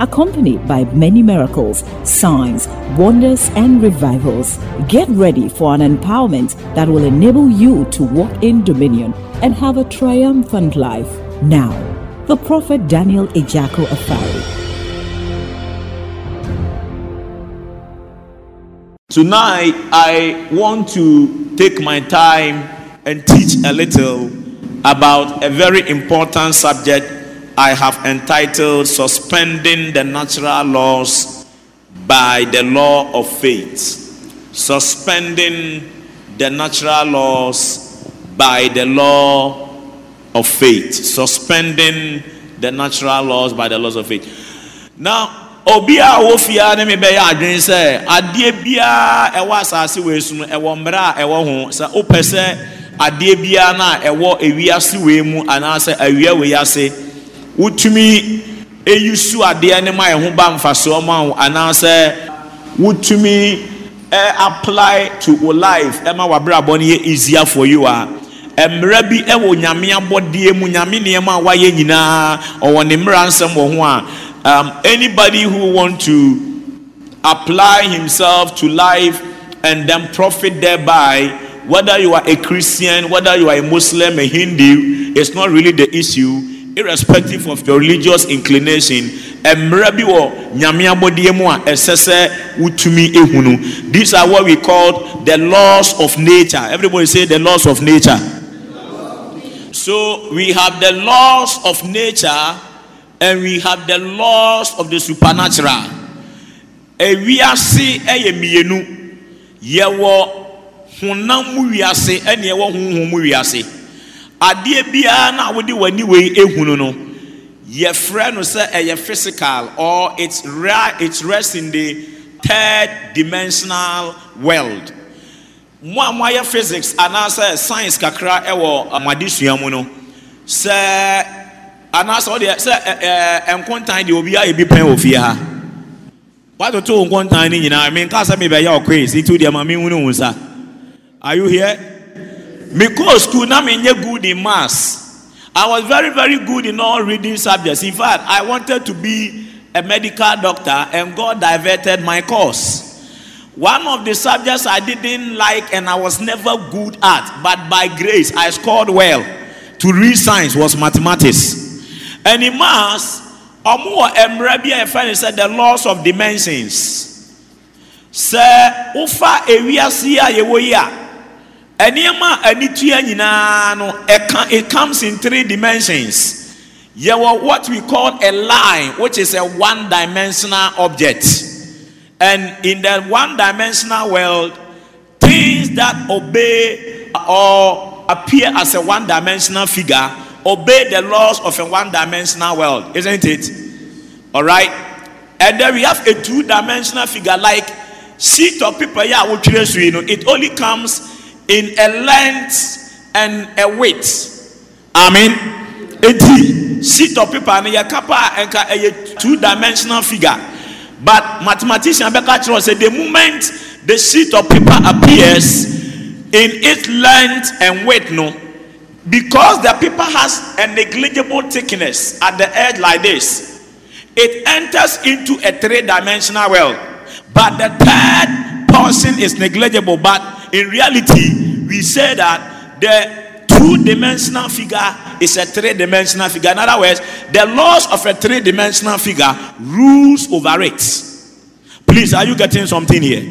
accompanied by many miracles, signs, wonders, and revivals. Get ready for an empowerment that will enable you to walk in dominion and have a triumphant life. Now, the prophet Daniel Ejako Afari. Tonight, I want to take my time and teach a little about a very important subject I have entitled Suspending the Natural Laws by the Law of Faith. Suspending the Natural Laws by the Law of Faith. Suspending the natural laws by the laws of faith. Now, obi a wofia ne me bɛyɛ adwene sɛ adeɛ biara ɛwɔ asase wei so no ɛwɔ mmerɛ a ɛwɔ ho sɛ wopɛ sɛ adeɛ biara no a ɛwɔ ewiase wei mu anaasɛ awia wei ase wotumi eyi su adeɛ ne ma ɛho ba mfasoɔ ma wo anaasɛ wotumi apply to life ɛma wabrabɔ no yɛ easier for you a mmerɛ bi ɛwɔ nyame abɔdeɛ mu nyame nneɛma a wayɛ nyinaa ɔwɔ ne mmerɛ nsɛm wɔ ho a um, anybody who want to apply himself to life and then profit thereby whether you are a christian whether you are a muslim a hindu it's not really the issue irrespective of your religious inclination mmerɛ bi wɔ nyame abɔdeɛ mu a ɛsɛ sɛ wotumi ehunu these are what we call the laws of nature. Everybody say the laws of nature. So we have the laws of nature and we have the laws of the supernatural. Ewiase ɛyɛ mmienu. Yɛwɔ honam mu wiase ɛna ɛwɔ honhom mu wiase adeɛ biara na wode w'ani wei ehunu no yɛfrɛ no sɛ ɛyɛ physical or it's ra it's rest in the third dimensional world. Mo a moayɛ physics anaasɛ science kakra ɛwɔ amadesua mu no sɛ anaasɛ ɔdeɛ sɛ ɛɛ nkontan deɛ obiara yɛ bi pɛn wɔ fie ha. Watoto nkontan no nyinaa menka sɛ mebɛyɛ ɔkɔe si tu deɛ ma menhunu wo nsa. Are you here because school now menye good in maths i was very very good in all reading subjects. In fact i wanted to be a medical doctor and god diverted my course. One of the subjects i didn't like and i was never good at but by grace i scored well to read science was mathematics. And in maths ọmọ wọ mmerẹ bi a yẹfẹ said the laws of dimensions. Sẹ wofa ewiase a yẹwọ yi a. nneɛma a ani tua nyinaa no ɛka it comes in three dimensions. Yɛwɔ what we call a line which is a one dimensional object. And in the one dimensional world things that obey or appear as a one dimensional figure obey the laws of a one dimensional world isn't it? All right? And then we have a two dimensional figure like sheet of paper yeah it only comes in a length and a width. Amen. Eti sheet of paper and your kappa and a two dimensional figure. But mathematician Becca said the moment the sheet of paper appears in its length and width, no, because the paper has a negligible thickness at the edge like this, it enters into a three dimensional world. But the third portion is negligible, but in reality, we say that the two dimensional figure is a three dimensional figure. In other words, the laws of a three dimensional figure rules over it. Please, are you getting something here?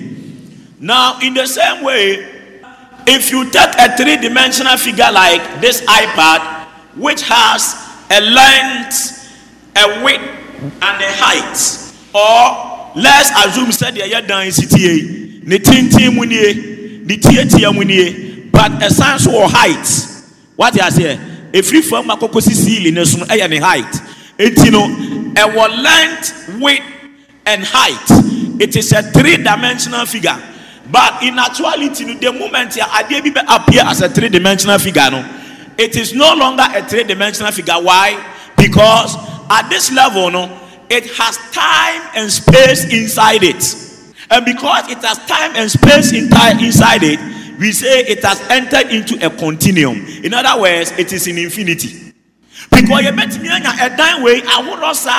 Now, in the same way, if you take a three dimensional figure like this iPad, which has a length, a width, and a height, or let's assume said the other density, ne tietia mu nie but ɛsan so wɔ height wate aseɛ efiri fam akɔkɔ si ceiling ne so no ɛyɛ ne height eti no ɛwɔ length width and height it is a three dimensional figure But in actuality, the moment Adebi appear as a three-dimensional figure, no, it is no longer a three-dimensional figure. Why? Because at this level, no, it has time and space inside it. And because it has time and space inside it, we say it has entered into a continuum. In other words, it is in infinity. Because you met me a dime way, I would also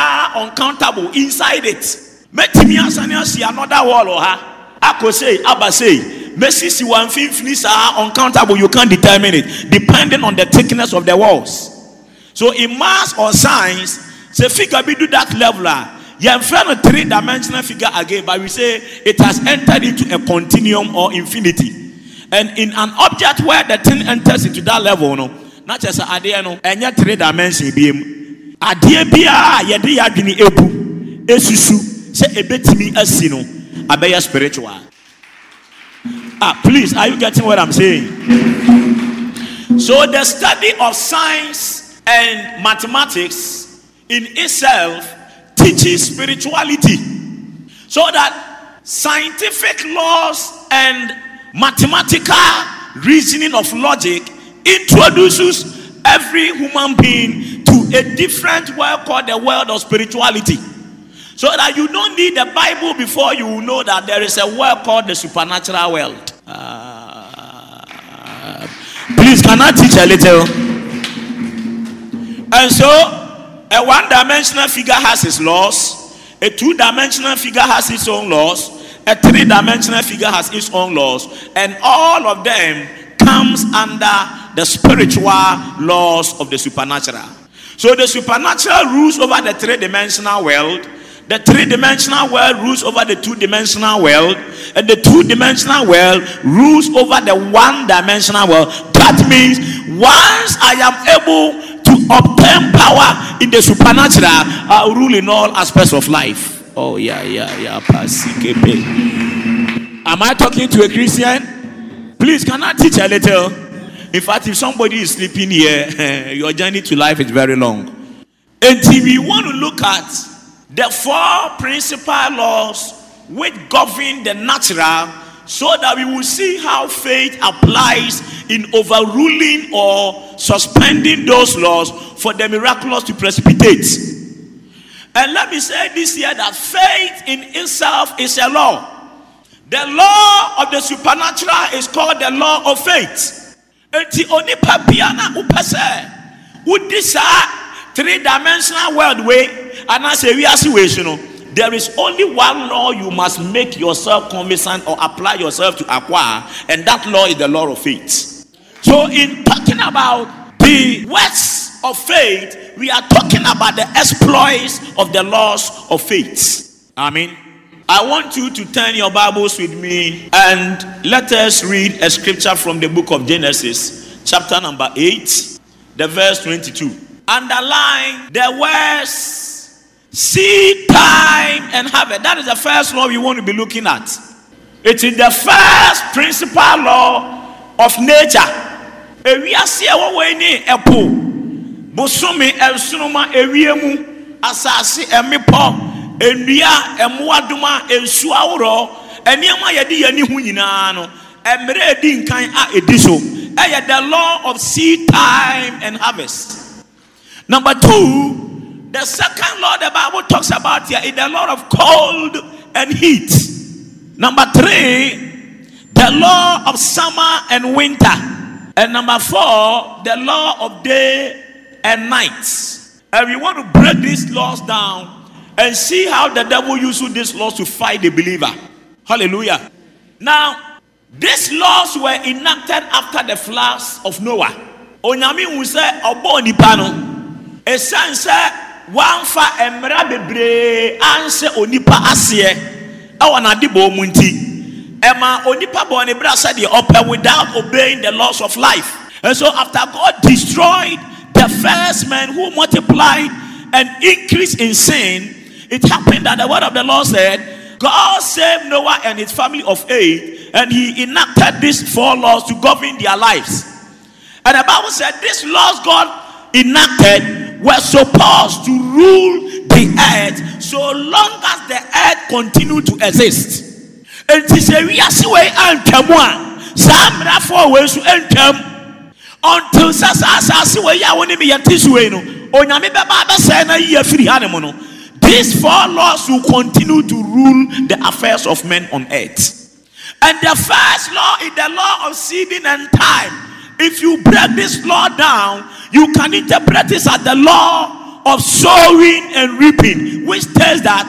uncountable inside it. Met me as another wall oh, or her. I could say, Abba say, Messi see one finish are uncountable, you can't determine it, depending on the thickness of the walls. So in mass or science, say figure be do that level. Ah. You friend a three dimensional figure again, but we say it has entered into a continuum or infinity. And in an object where the thing enters into that level, no, not just idea no, and yet three dimension be adeɛ biara a yɛde yɛ adwene ebu esusu sɛ ebetumi asi no abɛyɛ spiritual. Ah, please, are you getting what I'm saying? So the study of science and mathematics in itself spirituality, so that scientific laws and mathematical reasoning of logic introduces every human being to a different world called the world of spirituality. So that you don't need the Bible before you know that there is a world called the supernatural world. Uh, please, can I teach a little? And so, a one dimensional figure has its laws, a two dimensional figure has its own laws, a three dimensional figure has its own laws, and all of them comes under the spiritual laws of the supernatural. So the supernatural rules over the three dimensional world. The three dimensional world rules over the two dimensional world, and the two dimensional world rules over the one dimensional world. That means once I am able to obtain power in the supernatural, I rule in all aspects of life. Oh, yeah, yeah, yeah. Am I talking to a Christian? Please, can I teach a little? In fact, if somebody is sleeping here, your journey to life is very long. If we want to look at the four principal laws which govern the natural, so that we will see how faith applies in overruling or suspending those laws for the miraculous to precipitate. And let me say this here that faith in itself is a law. The law of the supernatural is called the law of faith. Enti onipa biana upese udisa three dimensional world way and I say we are situation. There is only one law you must make yourself cognizant or apply yourself to acquire, and that law is the law of faith. So, in talking about the words of faith, we are talking about the exploits of the laws of faith. I mean, I want you to turn your Bibles with me and let us read a scripture from the book of Genesis, chapter number 8, the verse 22. Underline the words seed time and harvest. That is the first law we want to be looking at. It is the first principal law of nature. Ewiase a wɔwɔ ni ɛpo bosome nsoroma ewie mu asase mmepɔ nnua mmoadoma nsuo ahorow nneɛma yɛde yɛn ho nyinaa no. Mmerɛ edi nkan a edi so. Ɛyɛ the law of seed time and harvest. Number two the second law the bible talks about here is the law of cold and heat number three the law of summer and winter and number four the law of day and night. And we want to break these laws down and see how the devil uses these laws to fight the believer. Hallelujah. Now, these laws were enacted after the floods of Noah. Onyame hu sɛ ɔbɔ nipa no ɛsiane sɛ wamfa mmara bebree anhyɛ onipa aseɛ ɛwɔ n'adebɔ mu nti ɛma onipa bɔ ne bra sɛdeɛ ɔpɛ without obeying the laws of life. And so after God destroyed the first man who multiplied and increased in sin, it happened that the word of the Lord said, God saved Noah and his family of eight, and he enacted these four laws to govern their lives. And the Bible said these laws God enacted were supposed to rule the earth. So long as the earth continued to exist. nti sɛ wiase wei antwam a saa mmarafoɔ wei nso antwam until sɛ saa asase wei a wo ne me yɛte so wei no onyame bɛba na yi afiri ha no. These four laws will continue to rule the affairs of men on earth. And the first law is the law of seeding and time. If you break this law down you can interpret this as the law of sowing and reaping which tells that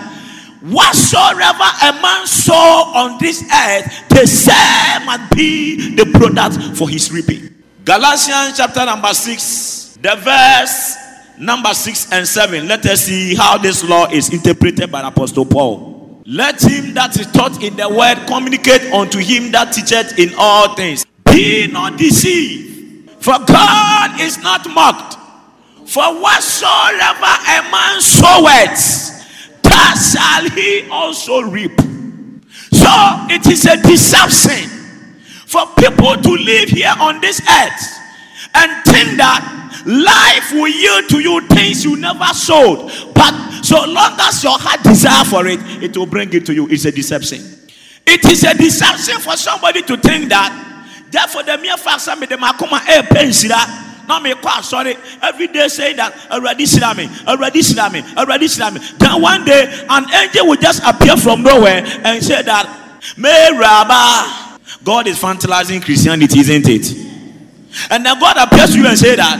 whatsoever a man sow on this earth the same must be the product for his reaping Galatians chapter number 6, the verse number 6 and 7. Let us see how this law is interpreted by Apostle Paul. Let him that is taught in the word communicate unto him that teacheth in all things. Be not deceived, for God is not mocked. For whatsoever a man soweth, that shall he also reap. So it is a deception for people to live here on this earth and think that life will yield to you things you never sowed. But so long as your heart desire for it, it will bring it to you. It's a deception. It is a deception for somebody to think that, therefore, the mere fact that the makoma air eh, pensira. Now me quite sorry every day say that already me, already me, already me. Then one day an angel will just appear from nowhere and say that, May Rabba. God is fantasizing Christianity, isn't it? And then God appears to you and say that,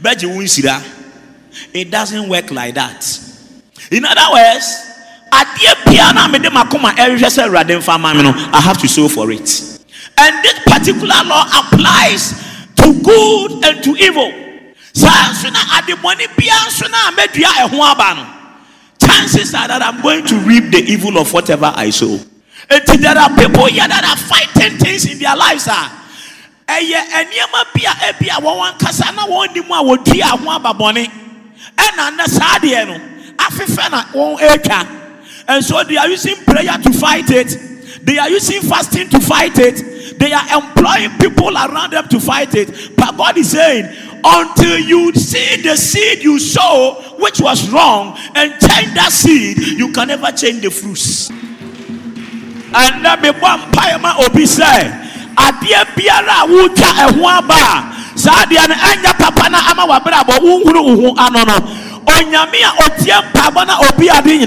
but you won't see that. It doesn't work like that. In other words, I dear piano, I made them come and every I have to sow for it. And this particular law applies to good and to evil. Chances are that I'm going to reap the evil of whatever I sow. And there are people here that are fighting things in their lives. Ah. ɛyɛ nneɛma bi a ebi a wɔn ankasa na wɔn nim a wɔdi aho aba bɔne ɛna ne saa adeɛ no afefɛ na and so they are using prayer to fight it they are using fasting to fight it they are employing people around them to fight it. But God is saying until you see the seed you sow which was wrong and change that seed you can never change the fruits. Ɛnna mebɔ mpaeɛ ma obi sɛ adeɛ biara a wotwa ɛho aba. Saa adeɛ papa na ama wabrɛ abɔ wohunu wo ho ano no. Onyame obi ade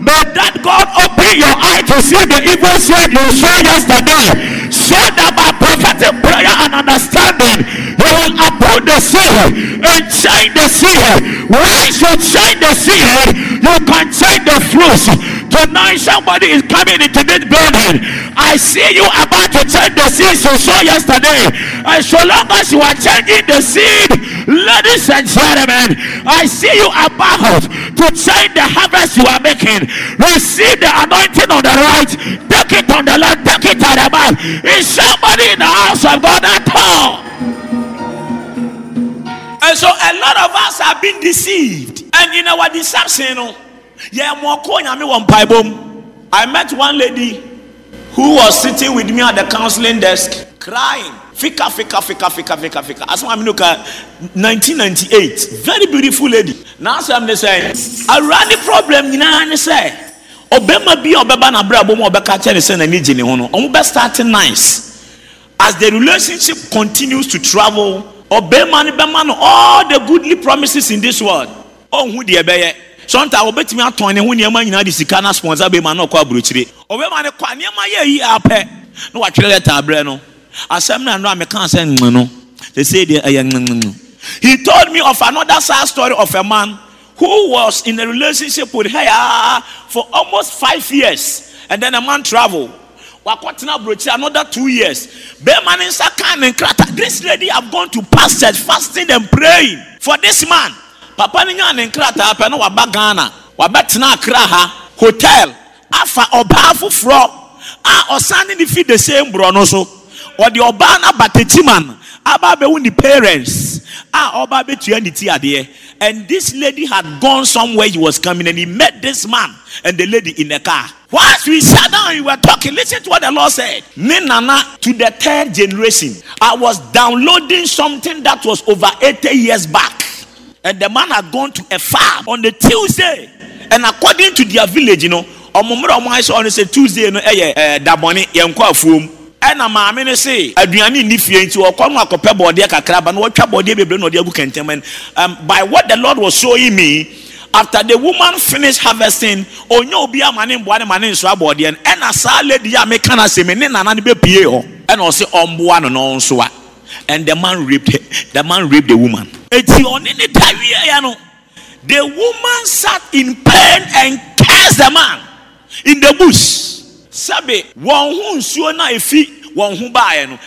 May that God open your eye to see the evil side you saw yesterday. So that by prophetic prayer and understanding, you will uphold the seed and change the seed. Once you change the seed, you can change the fruits. Tonight, somebody is coming into this building. I see you about to change the seed you saw yesterday. And so long as you are changing the seed, ladies and gentlemen, I see you about to change the harvest you are making. Receive the anointing on the right, take it on the left, take it on the back. Is somebody in the house of God at all? And so a lot of us have been deceived. And in our deception, I met one lady who was sitting with me at the counseling desk crying. Fika, fika, fika, fika, fika, fika. As I'm look at 1998. Uh, Very beautiful lady. Now, I'm saying, I ran the problem, you know, and say, Obema bi obeba na bra bomo obeka che ne se na ni gine ho no. Omo be starting nice. As the relationship continues to travel, be man all the goodly promises in this world. Oh, who ebeye sɔnta wɔbɛtumi atɔn ne ho nneɛma nyinaa de sika na sponsor bɛma na ɔkɔ aburokyire ɔbɛma ne kɔ nneɛma yɛ yi apɛ na watwerɛ lɛta no asɛm na no a meka sɛ ŋmɛ no sɛ deɛ ɛyɛ ŋmɛ he told me of another sad story of a man who was in a relationship with her for almost five years. And then a man traveled wakɔtena aburokyire another two years. Bɛrima ne nsa kan ne nkrata this lady have gone to pastors fasting and praying. For this man papa no nyaa ne nkrataa pɛ no waba ghana. Wabɛtena Accra ha hotel. Afa ɔbaa foforɔ a ɔsan ne fi the same borɔ no so. Ɔde ɔbaa no aba techiman aba abɛwo ne parents Ah, a adeɛ. And this lady had gone somewhere he was coming and he met this man and the lady in the car. Whilst we sat down we were talking listen to what the lord said. Nana to the third generation i was downloading something that was over 80 years back. And the man had gone to a farm on the Tuesday. And according to their village, you know, sɛ tuesday ɛɛ eh, eh, eh, dabɔne yɛn kɔ afuom ɛna maame no se aduane nni fie nti ɔkɔ no akɔpɛ bɔɔdeɛ kakra ba na wɔtwa bɔɔdeɛ bebree na ɔde agu kɛntɛn and um, by what the lord was showing me after the woman finished harvesting onye obi ama ne mboa ne ma ne nso abɔɔdeɛ no ɛna saa lady a meka na se me ne nana no bɛpie hɔ. Ɛna ɔse ɔmboa no no nso a and the man raped the man raped the woman. Eti ɔne ne da wie ya no the woman sat in pain and cursed the man in the bush nsuo no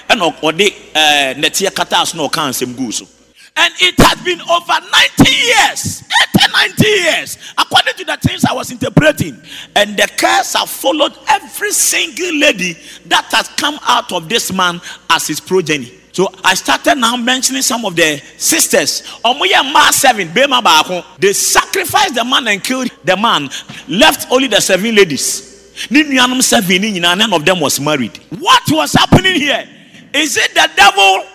ɛna ɔde eh, nɛteɛ kata so na ɔka nsɛm so and it has been over 90 years 80 90 years according to the things i was interpreting and the curse have followed every single lady that has come out of this man as his progeny so I started now mentioning some of the sisters. Seven. They sacrificed the man and killed the man. Left only the seven ladies. Ni nuanom seven ni nyinaa, none of them was married. What was happening here? Is it the devil?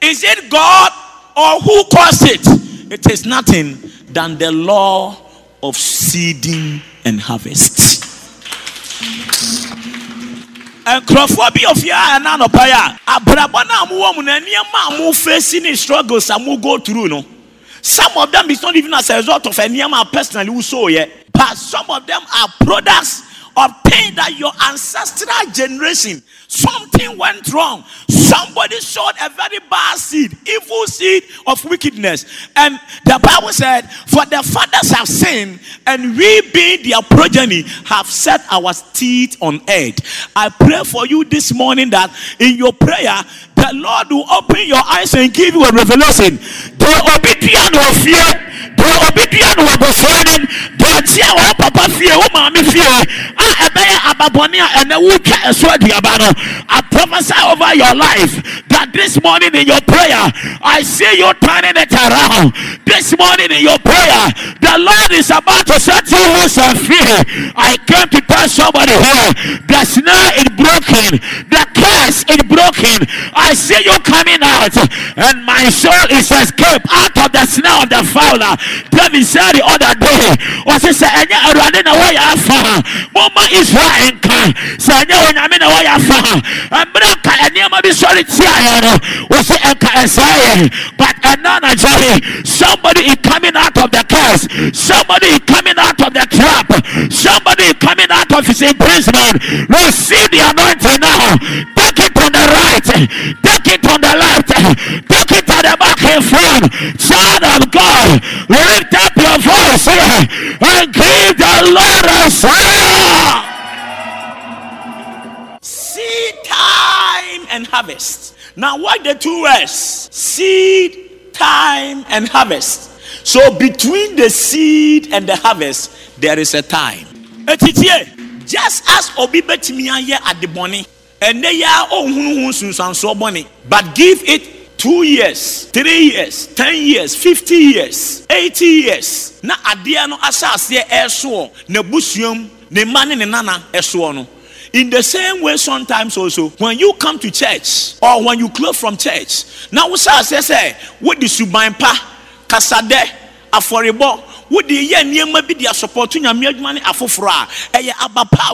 Is it God? Or who caused it? It is nothing than the law of seeding and harvest. nkurɔfoɔ bi ofie a ɛna anɔpa yi a abrabɔ no a mowɔ mu na nneɛma a mofesi ne struggles a mo go through no some of them is not even as a result of nneɛma a personally wosooyɛ but some of them are products of that your ancestral generation something went wrong. Somebody sowed a very bad seed evil seed of wickedness. And the bible said for the fathers have sinned and we being their progeny have set our teeth on earth. I pray for you this morning that in your prayer the lord will open your eyes and give you a revelation. The obedient of fear deɛ obi dua no wɔ bɔfra no deɛ ɔte a wɔwɔ papa fie wo maame fie a ɛbɛyɛ ababɔne a ɛnɛ wotwa ɛso aduaba no i prophesy over your life that this morning in your prayer i see you turning it around. This morning in your prayer the lord is about to set you loose and free. I came to tell somebody here the snare is broken. The curse is broken. I see you coming out and my soul is escaped out of the snare of the fowler david said the other day ɔse sɛ ɛnyɛ awurade na wɔyɛ afa ha momma israel nka sɛ ɛnyɛ onyame na wɔyɛ afa ha mmerɛ nka nneɛma bi sɔre tiaeɛ no wɔse ɛnka ɛsɛe yɛ but ɛna nagya yi somebody is coming out of the curse. Somebody is coming out of the trap. Somebody is coming out of his imprisonment. Receive the anointing now. Take it on the right. Take it on the left. Take it at the back in front. Child of god lift up your voice and give the lord a shout. Seed time and harvest. Now what the two words? Seed time and harvest. So between the seed and the harvest there is a time. Just as obi betumi ayɛ adebɔne ɛnɛ yɛ a ɔnhunu ho nsunsuansoɔ bɔne but give it two years three years ten years fifty years eighty years. Na adeɛ no ahyɛ aseɛ ɛresoɔ n'abusuam ne mma ne ne nana ɛsoɔ no. In the same way sometimes also when you come to church or when you close from church na wohyɛ aseɛ sɛ wodi suban pa kasadɛ afɔrebɔ wode yɛ nneɛma bi de asɔpɔto nyame adwuma ne afoforɔ a ɛyɛ aba pa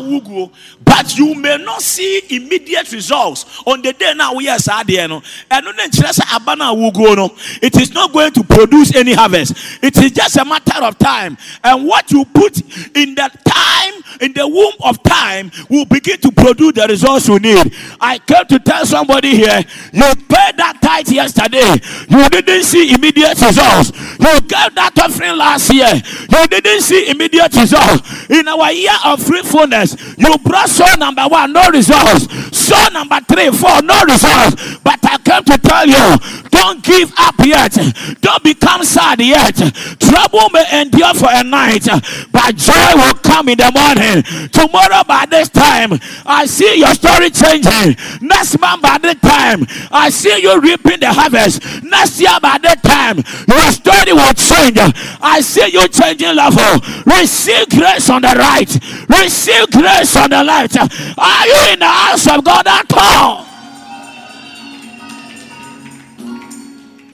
but you may not see immediate results on the day na woyɛ saa adeɛ no. Ɛno ne nkyerɛ sɛ aba no a no it is not going to produce any harvest. It is just a matter of time. And what you put in the time in the womb of time will begin to produce the results you need. I came to tell somebody here you paid that tithe yesterday. You didn't see immediate results. You gave that offering last year you didn't see immediate results. In our year of fruitfulness you brought soul number one no results. Soul number three four no results. But i came to tell you don't give up yet. Don't become sad yet. Trouble may endure for a night but joy will come in the morning. Tomorrow by this time i see your story changing. Next month by this time i see you reaping the harvest. Next year by this time your story will change. I see you changing level receive grace on the right receive grace on the left are you in the house of god at all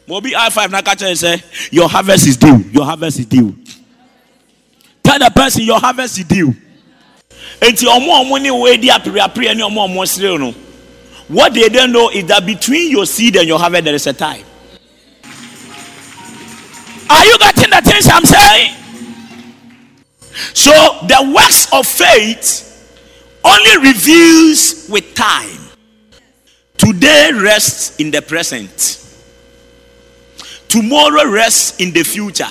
Mobi I5 na and say, Your harvest is due. Your harvest is due. Tell the person your harvest is due. eti ọmọ ọmọ ni wo edi apiriapiri ni ọmọ ọmọ sere no what they don't know is that between your seed and your harvest there is a time are you getting the things i'm saying? So the works of faith only reveals with time. Today rests in the present. Tomorrow rests in the future.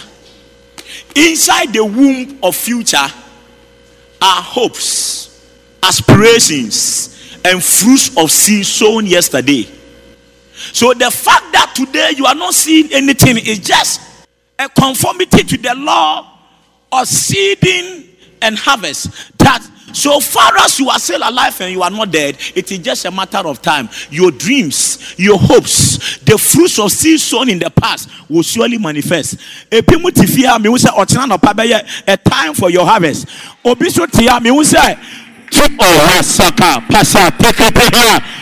Inside the womb of future are hopes, aspirations, and fruits of seed sown yesterday. So the fact that today you are not seeing anything is just a conformity to the law of seeding and harvest. That so far as you are still alive and you are not dead, it is just a matter of time. Your dreams, your hopes, the fruits of seed sown in the past will surely manifest. A time for your harvest. Obi so tia mi say oh saka pasa ha.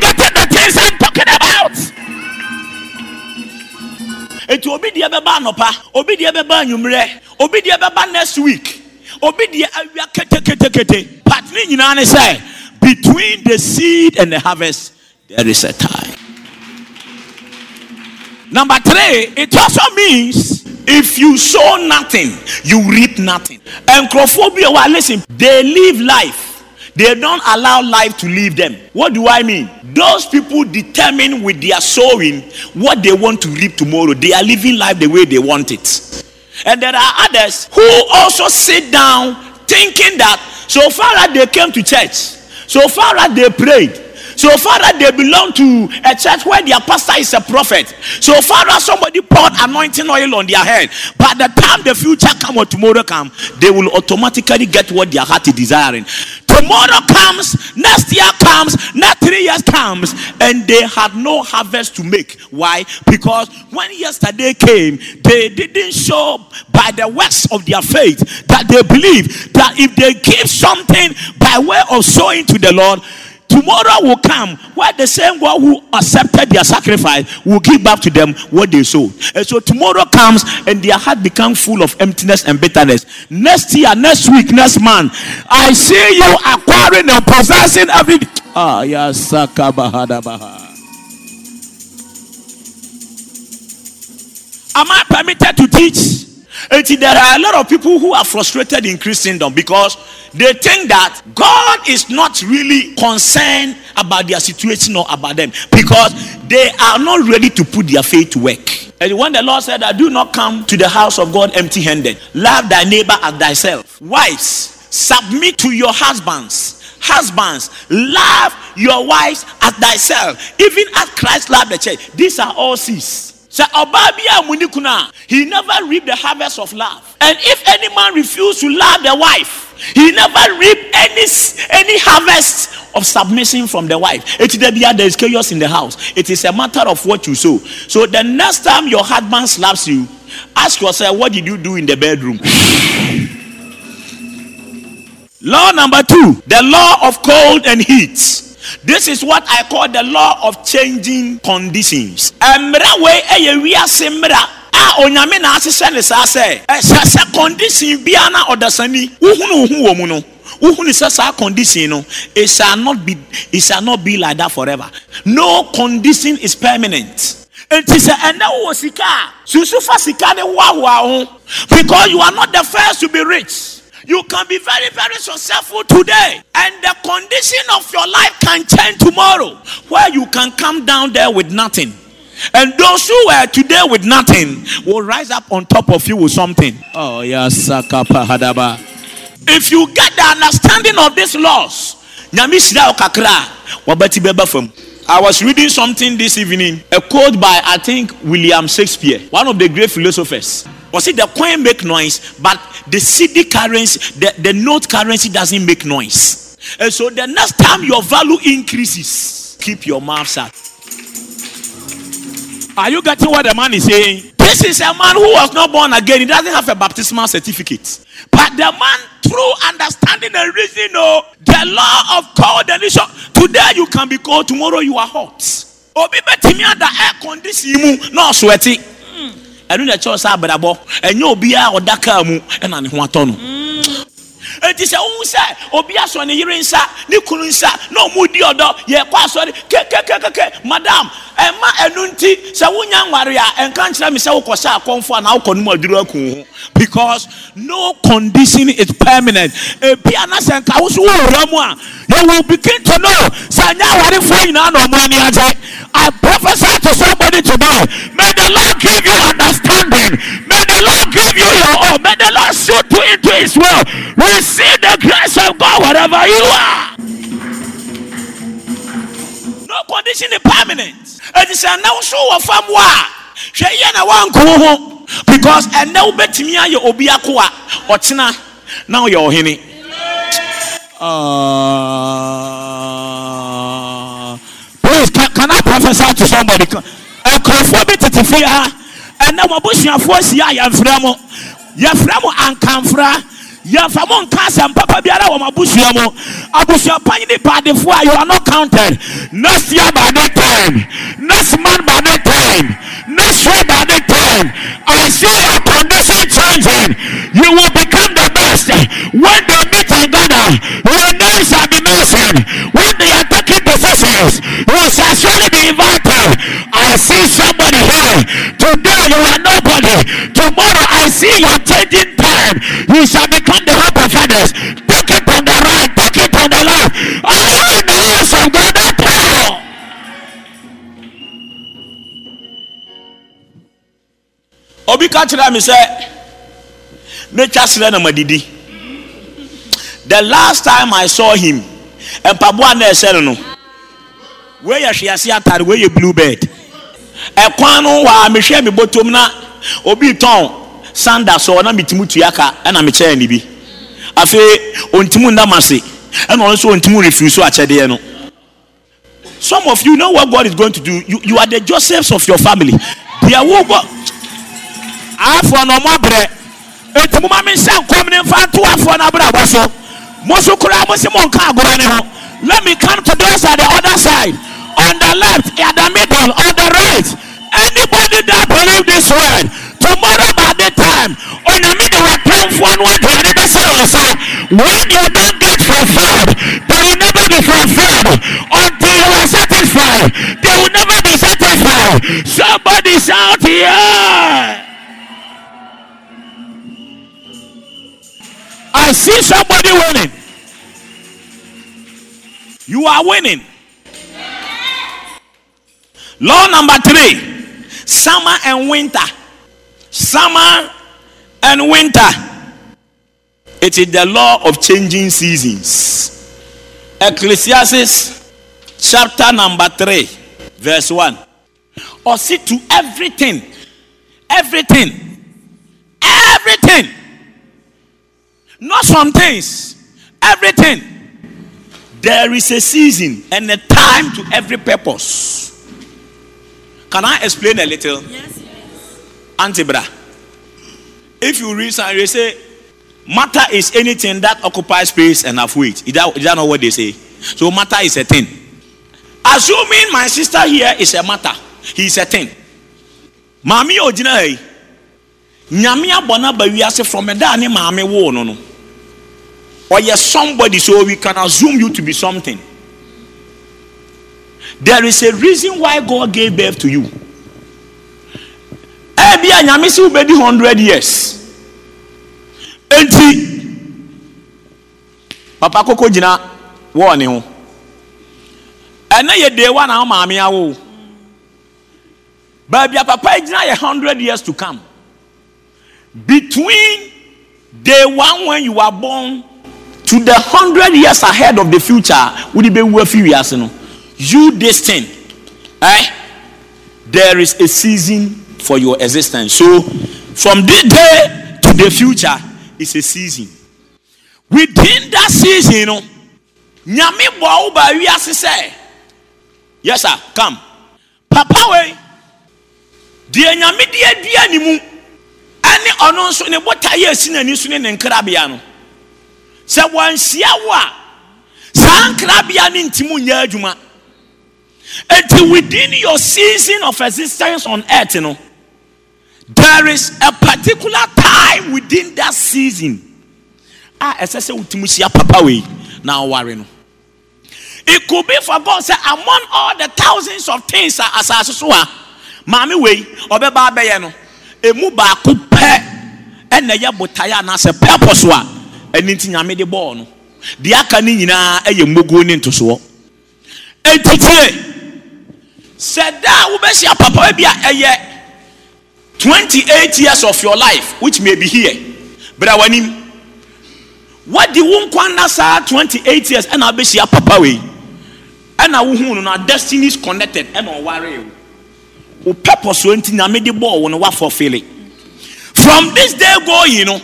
Getting the things I'm talking about. Eti obi deɛ bɛba anɔpa, obi deɛ bɛba anwummerɛ, obi deɛ bɛba next week. obi deɛ awia ketekete but ne nyinaa ne sɛ between the seed and the harvest there is a time number three it also means if you sow nothing you reap nothing and nkurɔfoɔ bi listen they live life they don't allow life to leave them. What do I mean? Those people determine with their sowing what they want to reap tomorrow. They are living life the way they want it. And there are others who also sit down thinking that so far as they came to church, so far as they prayed, so far as they belong to a church where their pastor is a prophet, so far as somebody poured anointing oil on their head, by the time the future come or tomorrow come, they will automatically get what their heart is desiring. Tomorrow comes, next year comes, next three years comes, and they had no harvest to make. Why? Because when yesterday came, they didn't show by the works of their faith that they believe that if they give something by way of sowing to the Lord, tomorrow will come where the same one who accepted their sacrifice will give back to them what they sowed. And so tomorrow comes and their heart becomes full of emptiness and bitterness. Next year, next week, next month, I see you acquiring and possessing every. Ah, yes, Am I permitted to teach? And there are a lot of people who are frustrated in Christendom because they think that God is not really concerned about their situation or about them because they are not ready to put their faith to work. And when the Lord said, I do not come to the house of God empty handed, love thy neighbor as thyself. Wives, submit to your husbands. Husbands, love your wives as thyself, even as Christ loved the church. These are all C's. So he never reaped the harvest of love. And if any man refuse to love the wife, he never reap any any harvest of submission from the wife. It is It there is chaos in the house. It is a matter of what you sow. So the next time your husband slaps you, ask yourself, what did you do in the bedroom? law number two, the law of cold and heat. This is what I call the law of changing conditions. Mmara wei ɛyɛ eh, wiase mmara a onyame na ahyehyɛ ne saa sɛ eh, ɛhyɛ sɛ condition biara na ɔdasani wohunu wohu wɔ mu no wohunu sɛ saa condition no it shall not be it shall not be like that forever. No condition is permanent. Nti sɛ ɛnɛ wɔ sika a susu fa sika ne hoahoa ho because you are not the first to be rich. You can be very, very successful today, and the condition of your life can change tomorrow, where you can come down there with nothing. And those who were today with nothing will rise up on top of you with something. Oh, yes, Hadaba. If you get the understanding of these laws, I was reading something this evening, a quote by I think William Shakespeare, one of the great philosophers. Was it the coin make noise, but the cedi currency, the, the note currency doesn't make noise. And so the next time your value increases, keep your mouth shut. Are you getting what the man is saying? This is a man who was not born again. He doesn't have a baptismal certificate. But the man, through understanding and reasoning, know the law of coordination. Today you can be cold, tomorrow you are hot. Obi betimi ada air condition mu na sweaty. Hmm. Ɛno na ɛkyɛw sɛ abrabɔ. Ɛnyɛ obiara ɔda kaa mu ɛna ne ho atɔ no eti sɛ ohun sɛ obi asɔ ne yere nsa ne kunu nsa na ɔmo di ɔdɔ yɛ kɔ asɔre. Kekekeke madam ɛma ɛnu nti sɛ wonya nware a ɛnka nkyerɛ mi sɛ wokɔ sɛ akɔnfo a na wokɔ nomu aduru akun ho. Because no condition is permanent. Ebi anasɛ nka woso wɔ mu a you will begin to know sɛ nya awarefo nyinaa na ɔmo ani agye. I prophesy to somebody today may the Lord give you understanding. May the Lord give you your own. May the Lord shoot you into His will receive the grace of God wherever you are. No condition is permanent. Ɛti sɛ ɛnɛ nso wɔ fam wa hwɛ yɛ na wanko ho because ɛnɛ wobɛtumi ayɛ obi ako a ɔkyena na ɔyɛ. Uh, please can, can I prophesy to somebody? Nkurɔfoɔ bi tete fie ha ɛnɛ wɔn abusuafoɔ si a yɛmfrɛ mo yɛfrɛ mo ankamfra yɛmfa mo nka asɛm papa biara wɔ mo abusua mu. Abusua panyin baadefoɔ a you are not counted. Next year by that time. Next month by that time. Next year by that time. I see your condition changing. You will become the best. When they meet in Ghana your name shall be mentioned. When they are you shall surely be invited? I see somebody here. Today you are nobody. Tomorrow I see your changing time. You shall become the hope of others. Take it on the right. Take it on the left. I in the house of God. Obi ka kyerɛ me sɛ metwa serɛ na madidi. The last time i saw him mpaboa na ɛsɛ no no wei yɛ hwease atare wei yɛ blue bird ɛkwan no wɔ a mehwɛ me bɔtɔm na obi tɔn sanda so na metumi tua ka ɛna mekyɛɛ ne bi afei ɔntumi nnam ase ɛna ɔno nso ɔntumi refuse so akyɛdeɛ no some of you know what god is going to do. You, you are the josephs of your family. Deɛ wo bɔ afoɔ na ɔmo abrɛ eti mo ma mi nhyɛ nkɔm ne nfa to afoɔ na abrɛ abɔ so. Mo so koraa mo si mo nka let me come to those at the other side on the left in the middle on the right anybody that believe this word tomorrow by the time onyame de wa pɛnfoɔ no aduane bɛsɛ wɔ sa when you don't get fulfilled they will never be fulfilled until you are satisfied they will never be satisfied somebody shout yeah. I see somebody winning. You are winning. Law number three summer and winter. Summer and winter. It is the law of changing seasons. Ecclesiastes chapter number 3, verse 1. Or see to everything, everything, everything not some things, everything. There is a season and a time to every purpose. Can I explain a little? Yes, yes. Auntie Bra. If you read and you say, matter is anything that occupies space and have weight. Is that, is that not what they say? So matter is a thing. Assuming my sister here is a matter, he is a thing. Mami ojina hey. Nyame abɔ n'aba wiase from ɛda ne maame woo no no ɔyɛ somebody so we can assume you to be something there is a reason why God gave birth to you. Ɛbi a nyame si wobɛdi hundred years. Enti papa koko gyina wɔɔ ne ho ɛnɛ yɛ day one a maame awo baabi a papa gyina yɛ hundred years to come. Between day one when you are born to the hundred years ahead of the future wodi bɛ wu afi wiase no you this thing eh there is a season for your existence. So from this day to the future is a season. Within that season no nyame bɔ wo ba wiase sɛ yes sir come. Papa wei deɛ nyame de adua ne mu ɛne ɔno nso ne botaeɛ asi n'ani so ne ne nkrabea no sɛ wɔnhyia wo a saa nkrabea ne ntim nyɛ adwuma enti within your season of existence on earth no there is a particular time within that season. A ɛsɛ sɛ wotumi hyia papa wei na ɔware no. It could be for god sɛ among all the thousands of things a asase so a maame wei ɔbɛba abɛyɛ no emu baako pɛ ɛna ɛyɛ botaeɛ anaasɛ pɛpɔ so a ɛne nti nyame de bɔɔ no. Deɛ aka ne nyinaa ɛyɛ mmoguo ne ntosoɔ. Etikyire sɛ daa wobɛhyia papa bi a ɛyɛ 28 years of your life which may be here. Bra w'anim wadi wo nkwa nna saa 28 years ɛna wobɛhyia papa wei ɛna wohu no na destiny is connected ɛna ɔware wo wo purpose nti nyame de bɔɔ wo no woafɔfele from this day going no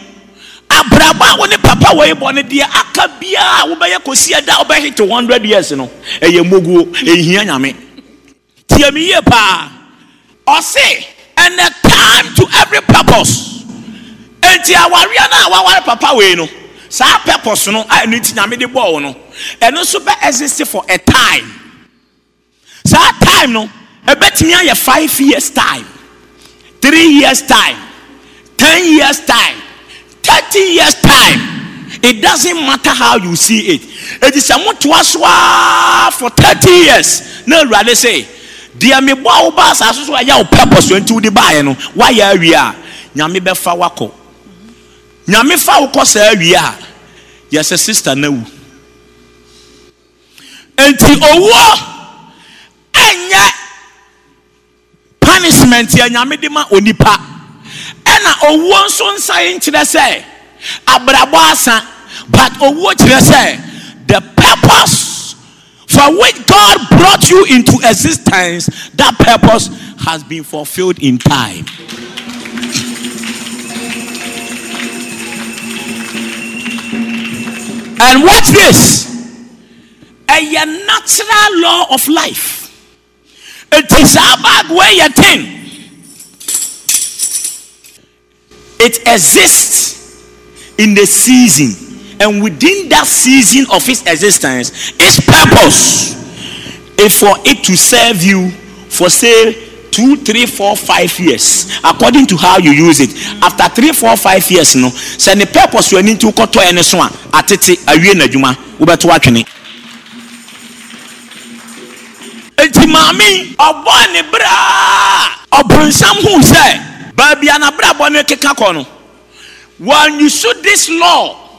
abrabɔ a wo ne papa wei bɔ no deɛ aka biara a wobɛyɛ kɔsi wobɛhye to 100 years no ɛyɛ mmoguo ɛhia nyame tie me yie paa ɔse and a time to every purpose. Enti awareɛ no a waware papa wei no. Saa purpose no a ɛno nti nyame de bɔɔ no. Ɛno nso bɛ exist for a time. Saa time no ɛbɛtumi ayɛ five years time three years time ten years time thirty years time. It doesn't matter how you see it. It is a motoa so a for thirty years na awurade say deɛ mebɔ a woba asase so ɛyɛ wo purpose nti wode baeɛ no woayɛ awie a nyame bɛfa wakɔ nyame fa wo kɔ saa awie a yɛsɛ sister na wu. Enti owuo ɛnyɛ punishment yɛ nyame de ma onipa. Ɛna owuo nso nsae nkyerɛ sɛ abrabɔ asa but owuo kyerɛ sɛ the purpose for which God brought you into existence that purpose has been fulfilled in time. And watch this. A natural law of life. Eti saa bag wey yɛ ten it exists in the season and within that season of its existence its purpose is for it to serve you for say two three four five years. According to how you use it. After three four five years no. Sɛ ne purpose wɔ ani nti wokɔtɔ ɛne so a atete awie n'adwuma wobɛto atwene eti maame ɔbɔ ne braa ɔbɔnsam hu sɛ baabi a n'abrabɔ no keka kɔ no when you shoot this law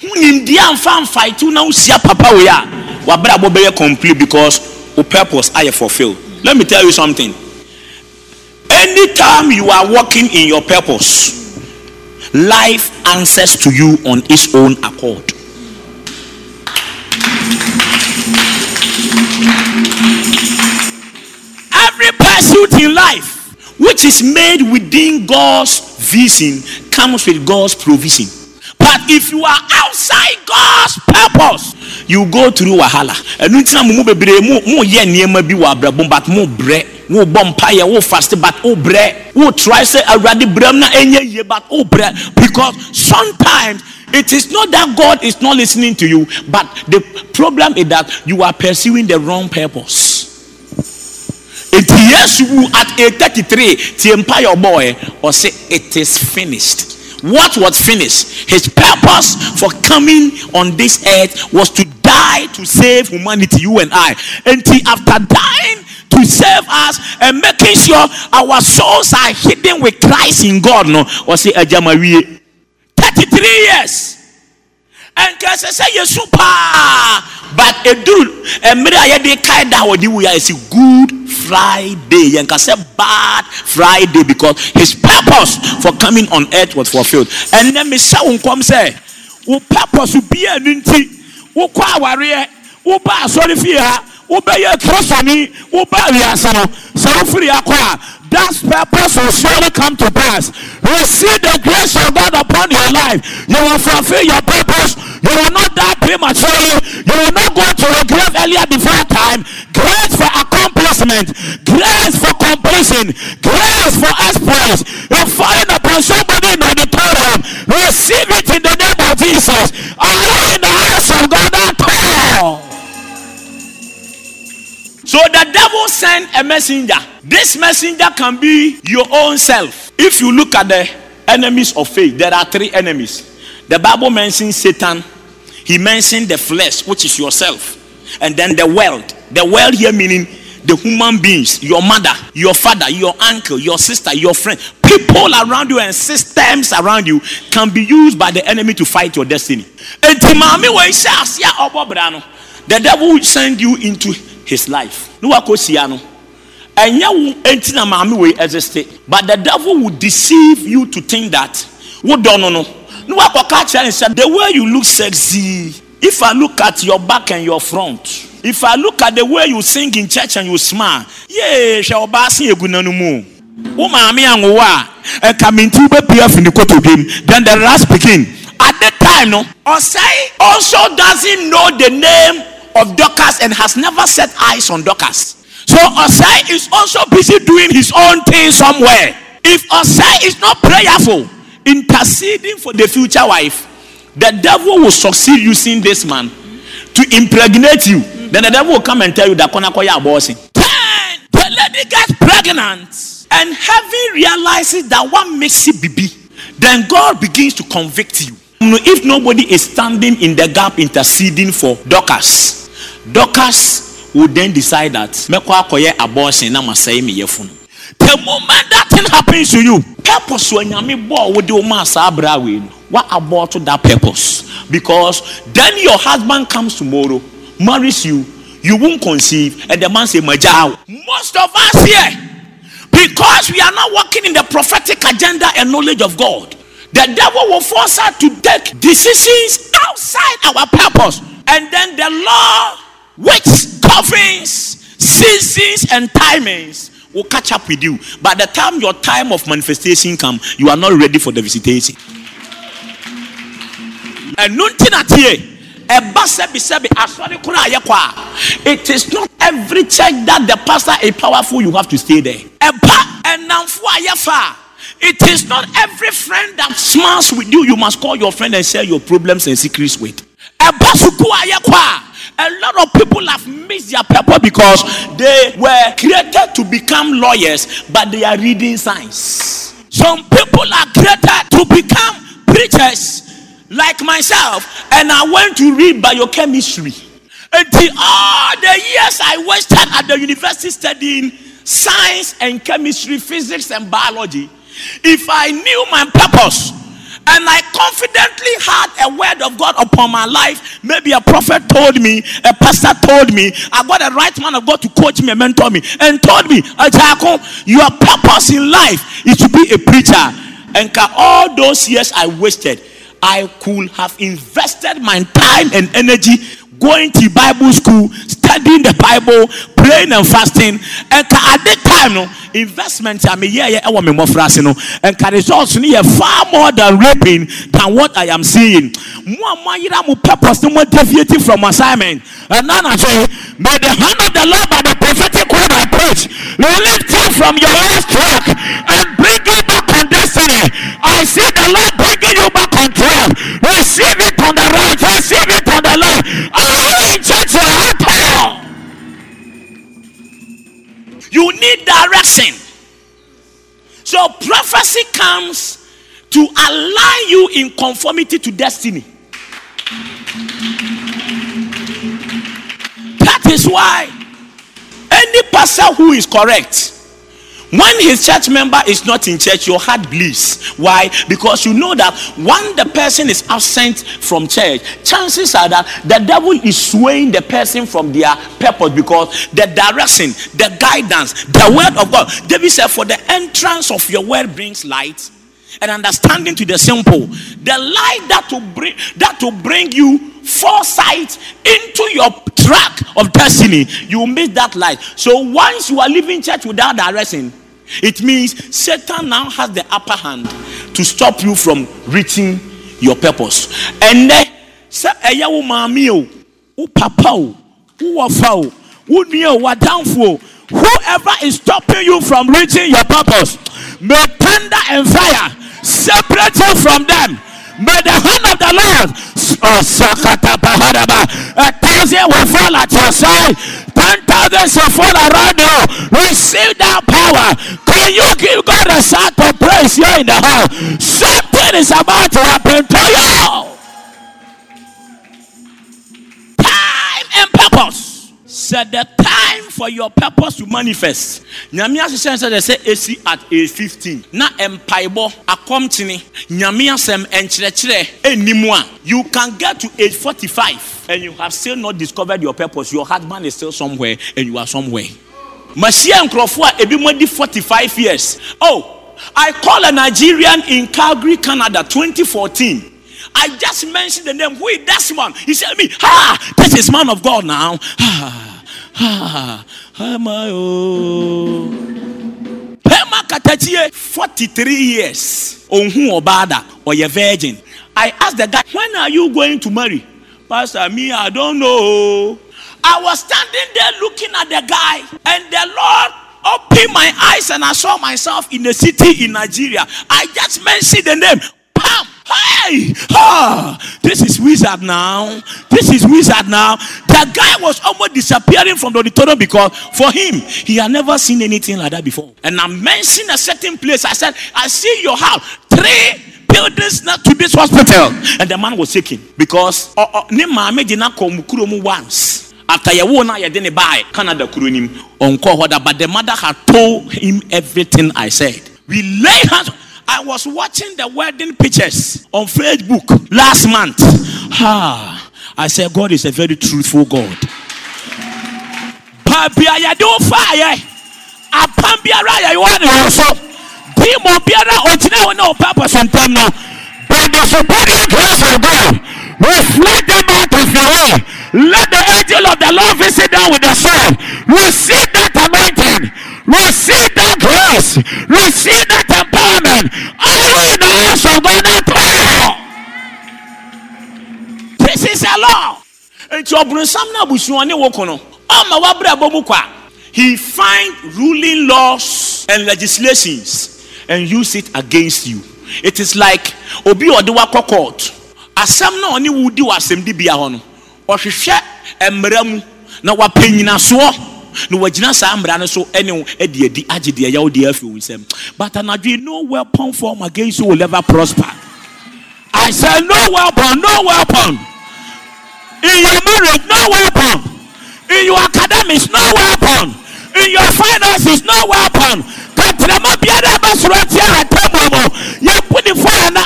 hu nimdeɛ amfa mfaetew na wosia papa wei a wabrabɔ bɛyɛ complete because wo purpose ayɛ fulfilled. Let me tell you something. Anytime you are walking in your purpose life answers to you on its own accord. Every pursuit in life which is made within God's vision comes with God's provision. But if you are outside God's purpose, you go through wahala. ɛnu ntina mu mu bebree mu mu yɛ nneɛma bi wɔ abrabom but mu brɛ wo bɔ mpaeɛ wo fast but wo brɛ wo try sɛ awurade brɛm na ɛnyɛ yie but wo brɛ because sometimes it is not that God is not listening to you but the problem is that you are pursuing the wrong purpose. Eti Yesu at age thirty-three tie mpa yɛ ɔbɔɔɛ ɔsɛ it is finished. What was finished? His purpose for coming on this earth was to die to save humanity, you and I. And after dying to save us and making sure our souls are hidden with Christ in God, no, or say Ajamawie. 33 years. Ɛnka sɛ sɛ yesu paa but ɛduru mmerɛ a yɛde kae da a wɔde wuya ɛsi good friday yɛnka sɛ bad friday because his purpose for coming on earth was fulfilled ɛnɛ mehyɛ wo nkɔm sɛ wo purpose bia no nti wokɔ awareɛ woba asɔre fie ha wobɛyɛ kristoni woba awiase no sɛ wofiri akɔ a that purpose will surely come to pass. Receive the grace of God upon your life. You will fulfill your purpose. You will not die prematurely. You will not go to your grave earlier before time. Grace for accomplishment. Grace for completion. Grace for exploits. You're falling upon somebody in the auditorium. Receive it in the name of Jesus. Are in the house of God at all? So the devil sent a messenger. This messenger can be your own self. If you look at the enemies of faith, there are three enemies. The Bible mentions Satan, he mentioned the flesh, which is yourself, and then the world. The world here meaning the human beings, your mother, your father, your uncle, your sister, your friend, people around you and systems around you can be used by the enemy to fight your destiny. The devil will send you into his life. But the devil will deceive you to think that the way you look sexy if i look at your back and your front if i look at the way you sing in church and you smile yee hwɛ ɔbaa se egu na no mu wo maame anwowa a ɛka menti wobɛpia afi ne kotodwem then the last begin at the time no ɔsɛe also doesn't know the name of Dorcas and has never set eyes on Dorcas. So Osai is also busy doing his own thing somewhere. If Osai is not prayerful, interceding for the future wife, the devil will succeed using this man to impregnate you. Then the devil will come and tell you that Konakoya abortion. Then the lady gets pregnant, and heaven realizes that one makes it baby. Then God begins to convict you. If nobody is standing in the gap interceding for Dorcas, Dorcas would then decide that akɔyɛ abortion na masɛe me yɛfunu the moment that thing happens to you purpose when nyame bɔ a wode wo ma saa abere wei no wa abort that purpose? Because then your husband comes tomorrow marries you you won't conceive and the man say my majao most of us here because we are not working in the prophetic agenda and knowledge of god the devil will force us to take decisions outside our purpose. And then the law which governs seasons and timings will catch up with you. By the time your time of manifestation come, you are not ready for the visitation. It is not every church that the pastor is powerful, you have to stay there. It is not every friend that smiles with you, you must call your friend and share your problems and secrets with a lot of people have missed their purpose because they were created to become lawyers, but they are reading science. Some people are created to become preachers, like myself, and I went to read biochemistry. Until all the years I wasted at the university studying science and chemistry, physics and biology, if I knew my purpose, and I confidently had a word of God upon my life. Maybe a prophet told me, a pastor told me, I got a right man of God to coach me and mentor me, and told me, your purpose in life is to be a preacher. And all those years I wasted, I could have invested my time and energy going to Bible school, studying the Bible, praying and fasting. And at that time, no investment I mean, yeah, yeah, I want me more no, and results no far more than raping than what I am seeing. More mayira mu purpose no more deviating from assignment. And now I say, may the hand of the Lord by the prophetic word I preach lift you from your last track and bring you back on destiny. I see the Lord bringing you back on track. Receive it on the right, receive it on the left. Ah, I church your you need direction. So prophecy comes to align you in conformity to destiny. That is why any person who is correct when his church member is not in church, your heart bleeds. Why? Because you know that when the person is absent from church, chances are that the devil is swaying the person from their purpose because the direction, the guidance, the word of God. David said, For the entrance of your word brings light and understanding to the simple. The light that will bring that will bring you foresight into your track of destiny. You miss that light. So once you are leaving church without direction, it means Satan now has the upper hand to stop you from reaching your purpose. And then say eya wo maami o, wo papa o, wo wafa o, wo o, wadamfo Whoever is stopping you from reaching your purpose, may thunder and fire separate you from them. May the hand of the Lord, oh, a thousand will fall at your side, and thousands of fall around you. Receive that power. Can you give God a shout of praise here in the house? Something is about to happen to you. Time and purpose. Said the time for your purpose to manifest. Nyame ahyehyɛ sɛ de sɛ esi at age fifteen na mpaebɔ akɔmtene nyame asɛm nkyerɛkyerɛ enimu a you can get to age forty-five and you have still not discovered your purpose. Your husband is still somewhere and you are somewhere. Mahyia nkurɔfoɔ a ebi mo di forty-five years. Oh, I call a Nigerian in Calgary, Canada, 2014. I just mentioned the name. Who is that man? He said me, Ah, this is man of God now. Ah, ah, ah, my oh. Pema Katachie, 43 years. Onhu Obada, or your virgin. I asked the guy, When are you going to marry? Pastor, me, I don't know. I was standing there looking at the guy, and the Lord opened my eyes, and I saw myself in a city in Nigeria. I just mentioned the name. Hey! Ah! This is wizard now. This is wizard now. The guy was almost disappearing from the auditorium because for him, he had never seen anything like that before. And I mentioned a certain place. I said, I see your house. Three buildings next to this hospital. And the man was shaking because uh, uh, ne maame not come once. After you won, you didn't buy Canada Kurunim on Kohoda, but the mother had told him everything I said. We lay hands. I was watching the wedding pictures on Facebook last month. Ah, I said, God is a very truthful God. The superior grace of God, them out of your way. Let the angel of the Lord visit them with the sword. Receive that anointing. Receive that grace. Receive that empowerment. All in the house of God This is a law. Ɔbronsam na abusua ne wo kono ɔma wabere abɔ mu kwa he find ruling laws and legislations and use it against you it is like obi ɔde wakɔ court asɛm na ɔne wo di wɔ asɛmdibea hɔ no ɔhwehwɛ mmara mu na wapɛ nyinasoɔ na wagyina saa mmara no so ɛne wo adi adi agye deɛ ɛyɛ wo deɛ afi wo nsam but anadwe no weapon form against you will ever prosper i said no weapon no weapon in your marriage no weapon in your academics no weapon in your finances no weapon katrama biara bɛ sɔrɔ tia atamu mu yɛ put the fire na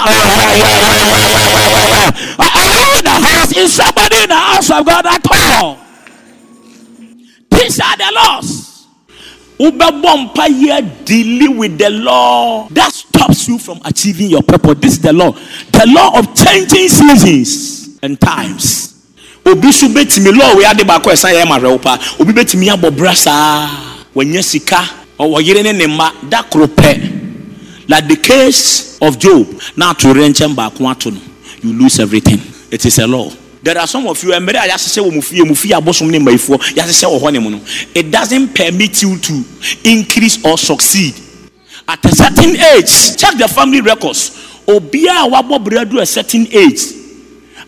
around the house is somebody in the house of God at all these are the laws. Wobɛbɔ mpa yɛ dealing with the law that stops you from achieving your purpose. This is the law. The law of changing seasons and times. Obi so betumi law wei ade baako ɛsan yɛ ma hwɛ pa. Obi betumi abɔ bra saa. Wɔnyɛ sika ɔwɔ yere ne ne mma da koro pɛ. Like the case of job na ato rɛnkyɛn baako ato you lose everything. It is a law there are some of you mmerɛ a yɛahyehyɛ wɔ mu fie mu fie abosom ne mmayifoɔ yɛahyehyɛ wɔ hɔ ne mu no it doesn't permit you to increase or succeed at a certain age check the family records obiara a wabɔ bere a certain age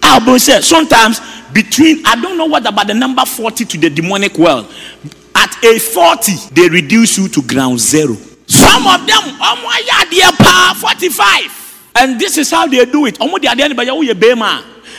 a ɔbɛn sɛ sometimes between I don't know what about the number 40 to the demonic world. At age 40, they reduce you to ground zero. Some of them, oh 45. And this is how they do it.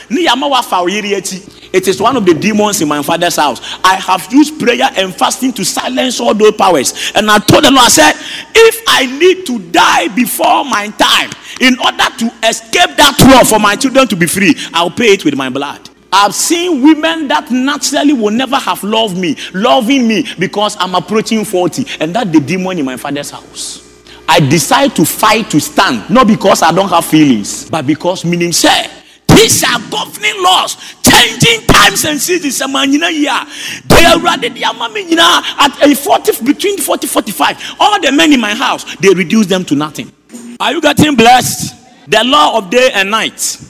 It is one of the demons in my father's house. I have used prayer and fasting to silence all those powers. And I told the Lord, I said, if I need to die before my time in order to escape that law for my children to be free, I'll pay it with my blood. I've seen women that naturally will never have loved me, loving me because I'm approaching 40, and that the demon in my father's house. I decide to fight to stand, not because I don't have feelings, but because meaning say these are governing laws, changing times and seasons. They are ready at a 40 between 40 45. All the men in my house, they reduce them to nothing. Are you getting blessed? The law of day and night.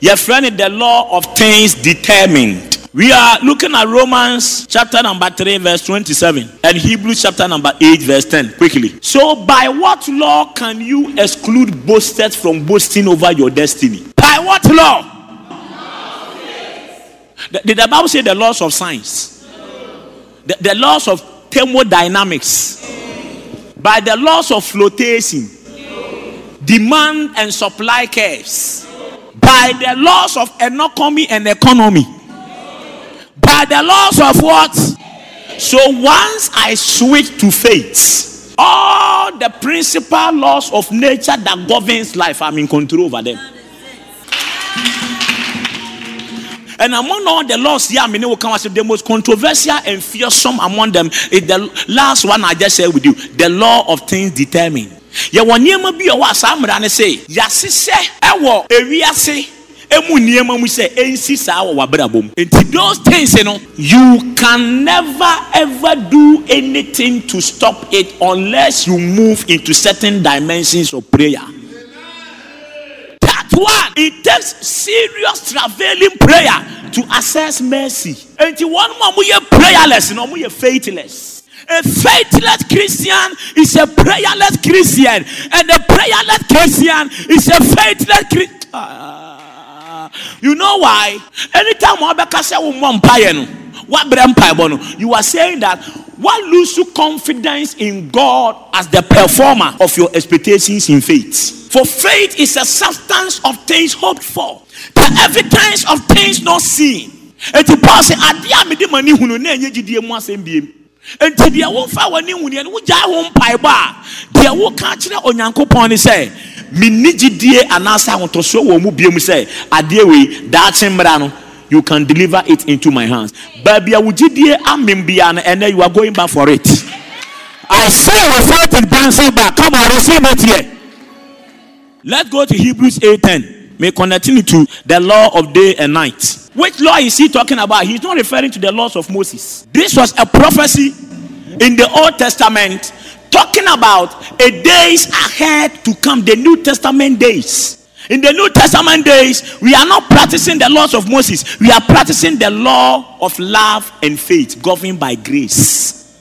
Your friend the law of things determined. We are looking at Romans chapter number 3, verse 27, and Hebrews chapter number 8, verse 10. Quickly. So, by what law can you exclude boasters from boasting over your destiny? By what law? Did the Bible say the laws of science? the, the laws of thermodynamics, by the laws of flotation, demand and supply curves, by the laws of economy and economy, by the laws of what? So once I switch to faith, all the principal laws of nature that governs life, I'm in control over them. And among all the laws here, I mean, will come as the most controversial and fearsome among them is the last one I just said with you the law of things determined. yɛwɔ nneɛma bi ɛwɔ saa mmara no sɛ ɛwɔ ewiase emu nneɛma mu sɛ ɛnsi saa wɔ nti those things you know you can never ever do anything to stop it unless you move into certain dimensions of prayer that one it takes serious travelling prayer to access mercy nti wɔn mu a wɔyɛ prayerless na wɔyɛ faithless. A faithless Christian is a prayerless Christian, and a prayerless Christian is a faithless Christian. Ah. You know why? Anytime Wabeka say you are saying that what lose you confidence in God as the performer of your expectations in faith. For faith is a substance of things hoped for, the evidence of things not seen. And to pass it, I dear money who know nti deɛ wofa w'ani wuneɛ no wogyae ho mpaebɔ a deɛ woka kyerɛ onyankopɔn sɛ menni gyidie anaasɛ ahotosoɔ wɔ mu biom sɛ adeɛ wei daakye mmara no you can deliver it into my hands. Baabi a wo gyidie amem bia no ɛnɛ you are going back for it. I say without it bouncing back come on receive it here. Let's go to Hebrews 8:10 may continue to the law of day and night. Which law is he talking about? He's not referring to the laws of Moses. This was a prophecy in the Old Testament talking about a days ahead to come, the New Testament days. In the New Testament days, we are not practicing the laws of Moses, we are practicing the law of love and faith governed by grace.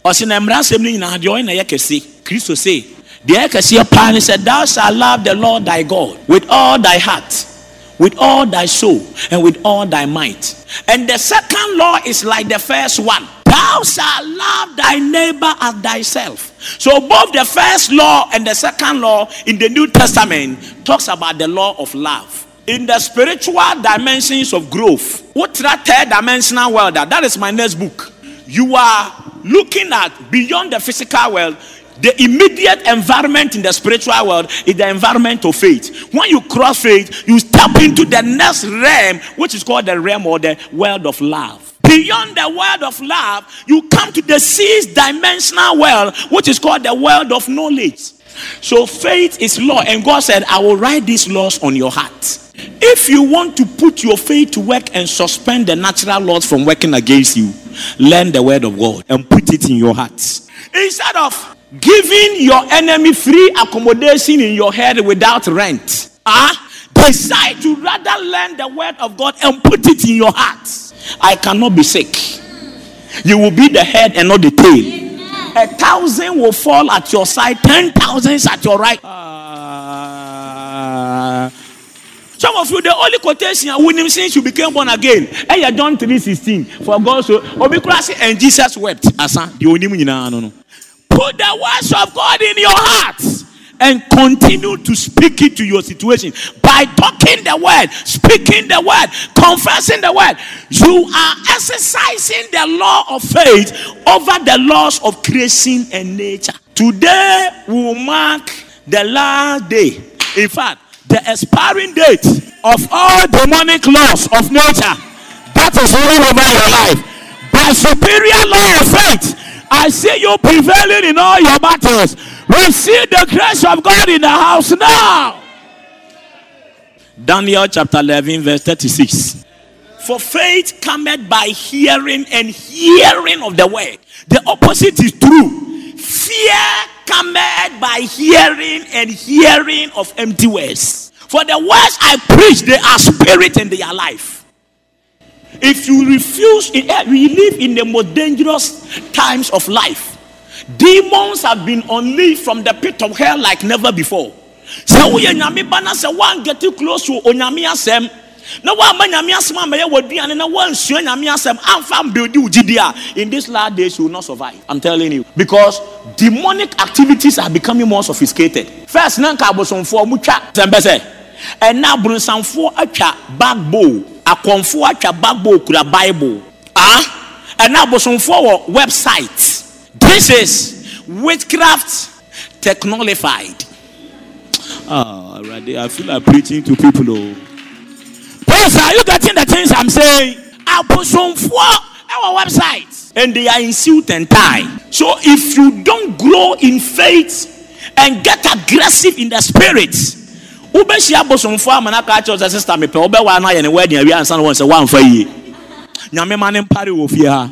Christo say, the said, Thou shalt love the Lord thy God with all thy heart with all thy soul and with all thy might. And the second law is like the first one Thou shalt love thy neighbor as thyself. So, both the first law and the second law in the New Testament talks about the law of love. In the spiritual dimensions of growth, what third dimensional world? that, That is my next book. You are looking at beyond the physical world the immediate environment in the spiritual world is the environment of faith. When you cross faith, you step into the next realm, which is called the realm or the world of love. Beyond the world of love, you come to the sixth dimensional world, which is called the world of knowledge. So faith is law, and God said, I will write these laws on your heart. If you want to put your faith to work and suspend the natural laws from working against you, learn the word of God and put it in your heart. Instead of giving your enemy free accommodation in your head without rent. Ah, uh, decide to rather learn the word of God and put it in your heart. I cannot be sick. You will be the head and not the tail. A thousand will fall at your side, ten thousands at your right. Uh, some of you, the only quotation I winning since you became born again. Hey, you John 3:16. For God so Obikurasi and Jesus wept. Asa, the only no no. Put the words of God in your heart and continue to speak it to your situation by talking the word, speaking the word, confessing the word. You are exercising the law of faith over the laws of creation and nature. Today will mark the last day. In fact, the expiring date of all demonic laws of nature that is ruling over your life by superior law of faith I see you prevailing in all your battles. Receive the grace of God in the house now. Daniel chapter 11, verse 36. For faith cometh by hearing, and hearing of the word. The opposite is true. Fear cometh by hearing, and hearing of empty words. For the words I preach, they are spirit and they are life. If you refuse, eh, we live in the most dangerous times of life. Demons have been unleashed from the pit of hell like never before. So we nyame bana say one get too close to onyame asem na woamma nyame asɛm amɛyɛ w'aduane na woansua nyame asɛm amfa mbuildi wo gyidi a in this last days you will not survive i'm telling you because demonic activities are becoming more sophisticated first na nka abosomfoɔ mutwa sɛmpɛ sɛ ɛna abonsamfoɔ atwa bagbow akɔmfoɔ atwa bagbow kura bible ah ɛna abosomfoɔ wɔ website this is witchcraft technolified Ah, already I feel like preaching to people. Oh. Please, are you getting the things I'm saying? Abosomfoɔ our website and they are in suit and tie. So if you don't grow in faith and get aggressive in the spirit, wobɛhyia abosomfoɔ ama no aka kyerɛ sɛ sister mepɛ wobɛwa no ayɛ ne wedding awie ansa na wɔn sɛ woamfa yie. Nyame ma ne mpare wɔ fie ha.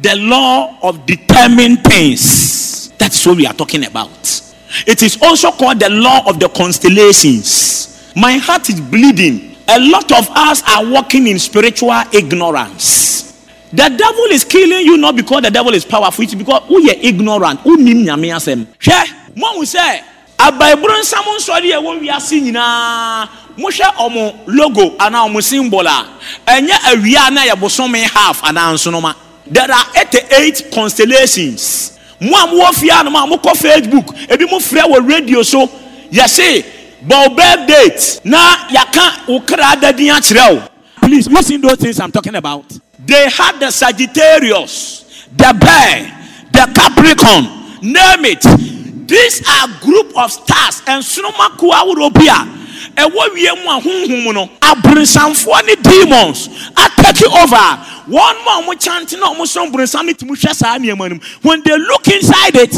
The law of determined things. That's what we are talking about. It is also called the law of the constellations. My heart is bleeding. A lot of us are walking in spiritual ignorance. The devil is killing you not because the devil is powerful. It's because are ignorant? Wonim nyame asɛm hwɛ moahu sɛ abaiboro nsam nsɔre a ɛwɔ wiase nyinaa. Mohwɛ ɔmo logo anaa ɔmo symbol a ɛnyɛ awia na yɛ bosome half anaa nsonoma. There are 88 constellations. Mo a mowɔ fie anom a mokɔ facebook ebi mo frɛ wɔ radio so yɛse bɔ birth date. Na yɛaka wo kra dadin akyerɛ wo. Please listen those things i'm talking about. They had the sagittarius the bear the capricorn name it these are group of stars. Nsoroma kuo ahorow bi a ɛwɔ wiem a honhom no aborosanfoɔ ne demons atake over. Wɔn mu a wɔn kyante na wɔn sɔn boronsam ne tumi hwɛ saa nneɛma no mu. When they look inside it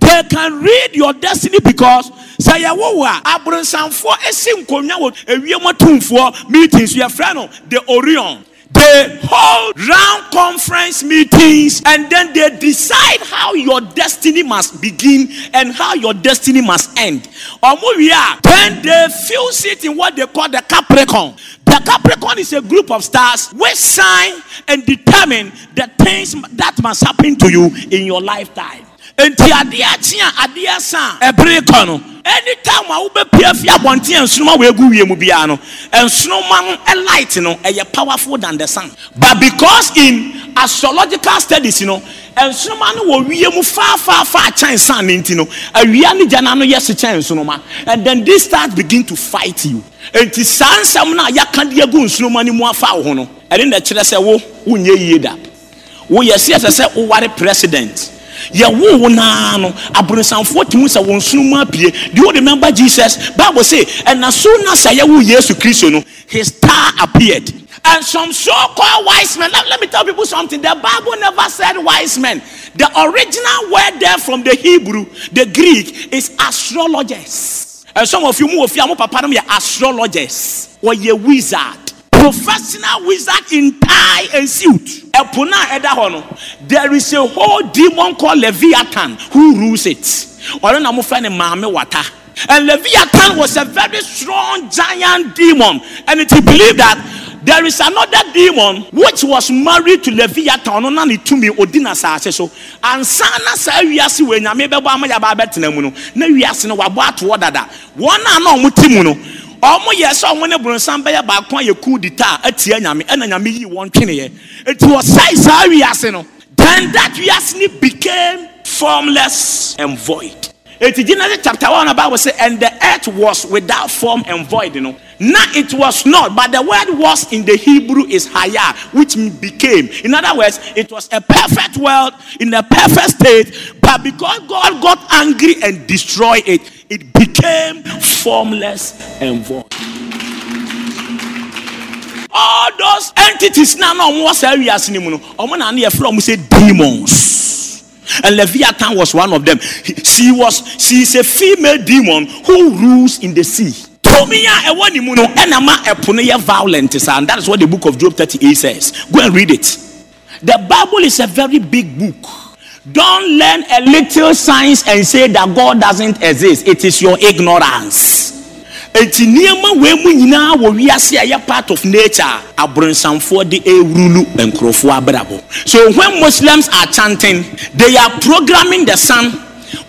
they can read your destiny because sɛ yɛwɔ wɔ a aborosanfoɔ esi nkonnwa wɔ ewiem atumfoɔ meetings. Yɛfrɛ no the orion they hold round conference meetings and then they decide how your destiny must begin and how your destiny must end. Omuya, then they fuse it in what they call the Capricorn. The Capricorn is a group of stars which sign and determine the things that must happen to you in your lifetime. Nti adeɛ akyi a adeɛ sa a ɛbere kɔ no anytime a wobɛpia fi abɔnten a nsoroma wɔ egu wiem biara no nsoroma no light no ɛyɛ powerful than the sun. But because in astrological studies no nsoroma no wɔ wiem faafaafa kyɛn sun ne nti no awia ne gya n'ano yɛ se kyɛn nsoroma and then these stars begin to fight you. Nti saa nsɛm no a yɛaka de agu nsoroma no mu afa wo ho no ɛne na kyerɛ sɛ wo wonyɛ yie da woyɛ si ɛsɛ sɛ woware president yɛwo wo naa no aborosanfoɔ tumi sɛ wɔn do you remember jesus? Bible say ɛna so na sɛ yɛwo yesu kristo no his star appeared. And some so-called wise men let, let me tell people something. The bible never said wise men. The original word there from the hebrew the greek is astrologers. And some of you mu wɔ fie a mo papa nom yɛ astrologers. Wɔyɛ wizard professional wizard in tie and suit. ɛpo no a ɛda hɔ no there is a whole demon called leviathan who rules it. Ɔno na mofrɛ ne maame wata and leviathan was a very strong giant demon. And it is believed that there is another demon which was married to leviathan. Ɔno na ne tumi odi na saase so. Ansa na saa wiase wɔ nyame bɛbɔ ama yɛba abɛtena mu no na wiase no wabɔ atoɔ dada wɔn a na ɔmo ti mu no ɔmo yɛ sɛ ɔmo ne borɔnsan bɛyɛ baako a yɛ coup d'etat atia nyame ɛna nyame yi wɔn tweneɛ eti wɔsɛe saa wiase no then that wiase ni became formless and void. Eti genesis chapter one the bible say and the earth was without form and void you know now it was not but the word was in the hebrew is haya which became. In other words it was a perfect world in a perfect state but because god got angry and destroyed it became formless and void. All those entities now saa wiase no mu no ɔmo na yɛfrɛ ɔmo sɛ demons. And leviathan was one of them. He- she was she is a female demon who rules in the sea. Violent and that is what the book of job 38 says. Go and read it. The bible is a very big book don't learn a little science and say that god doesn't exist. It is your ignorance. Eti nneɛma wei mu nyinaa wɔ wiase a ɛyɛ part of nature. A abronsamfoɔ de ewurulu nkurɔfoɔ abrabɔ. So when muslims are chanting they are programming the sun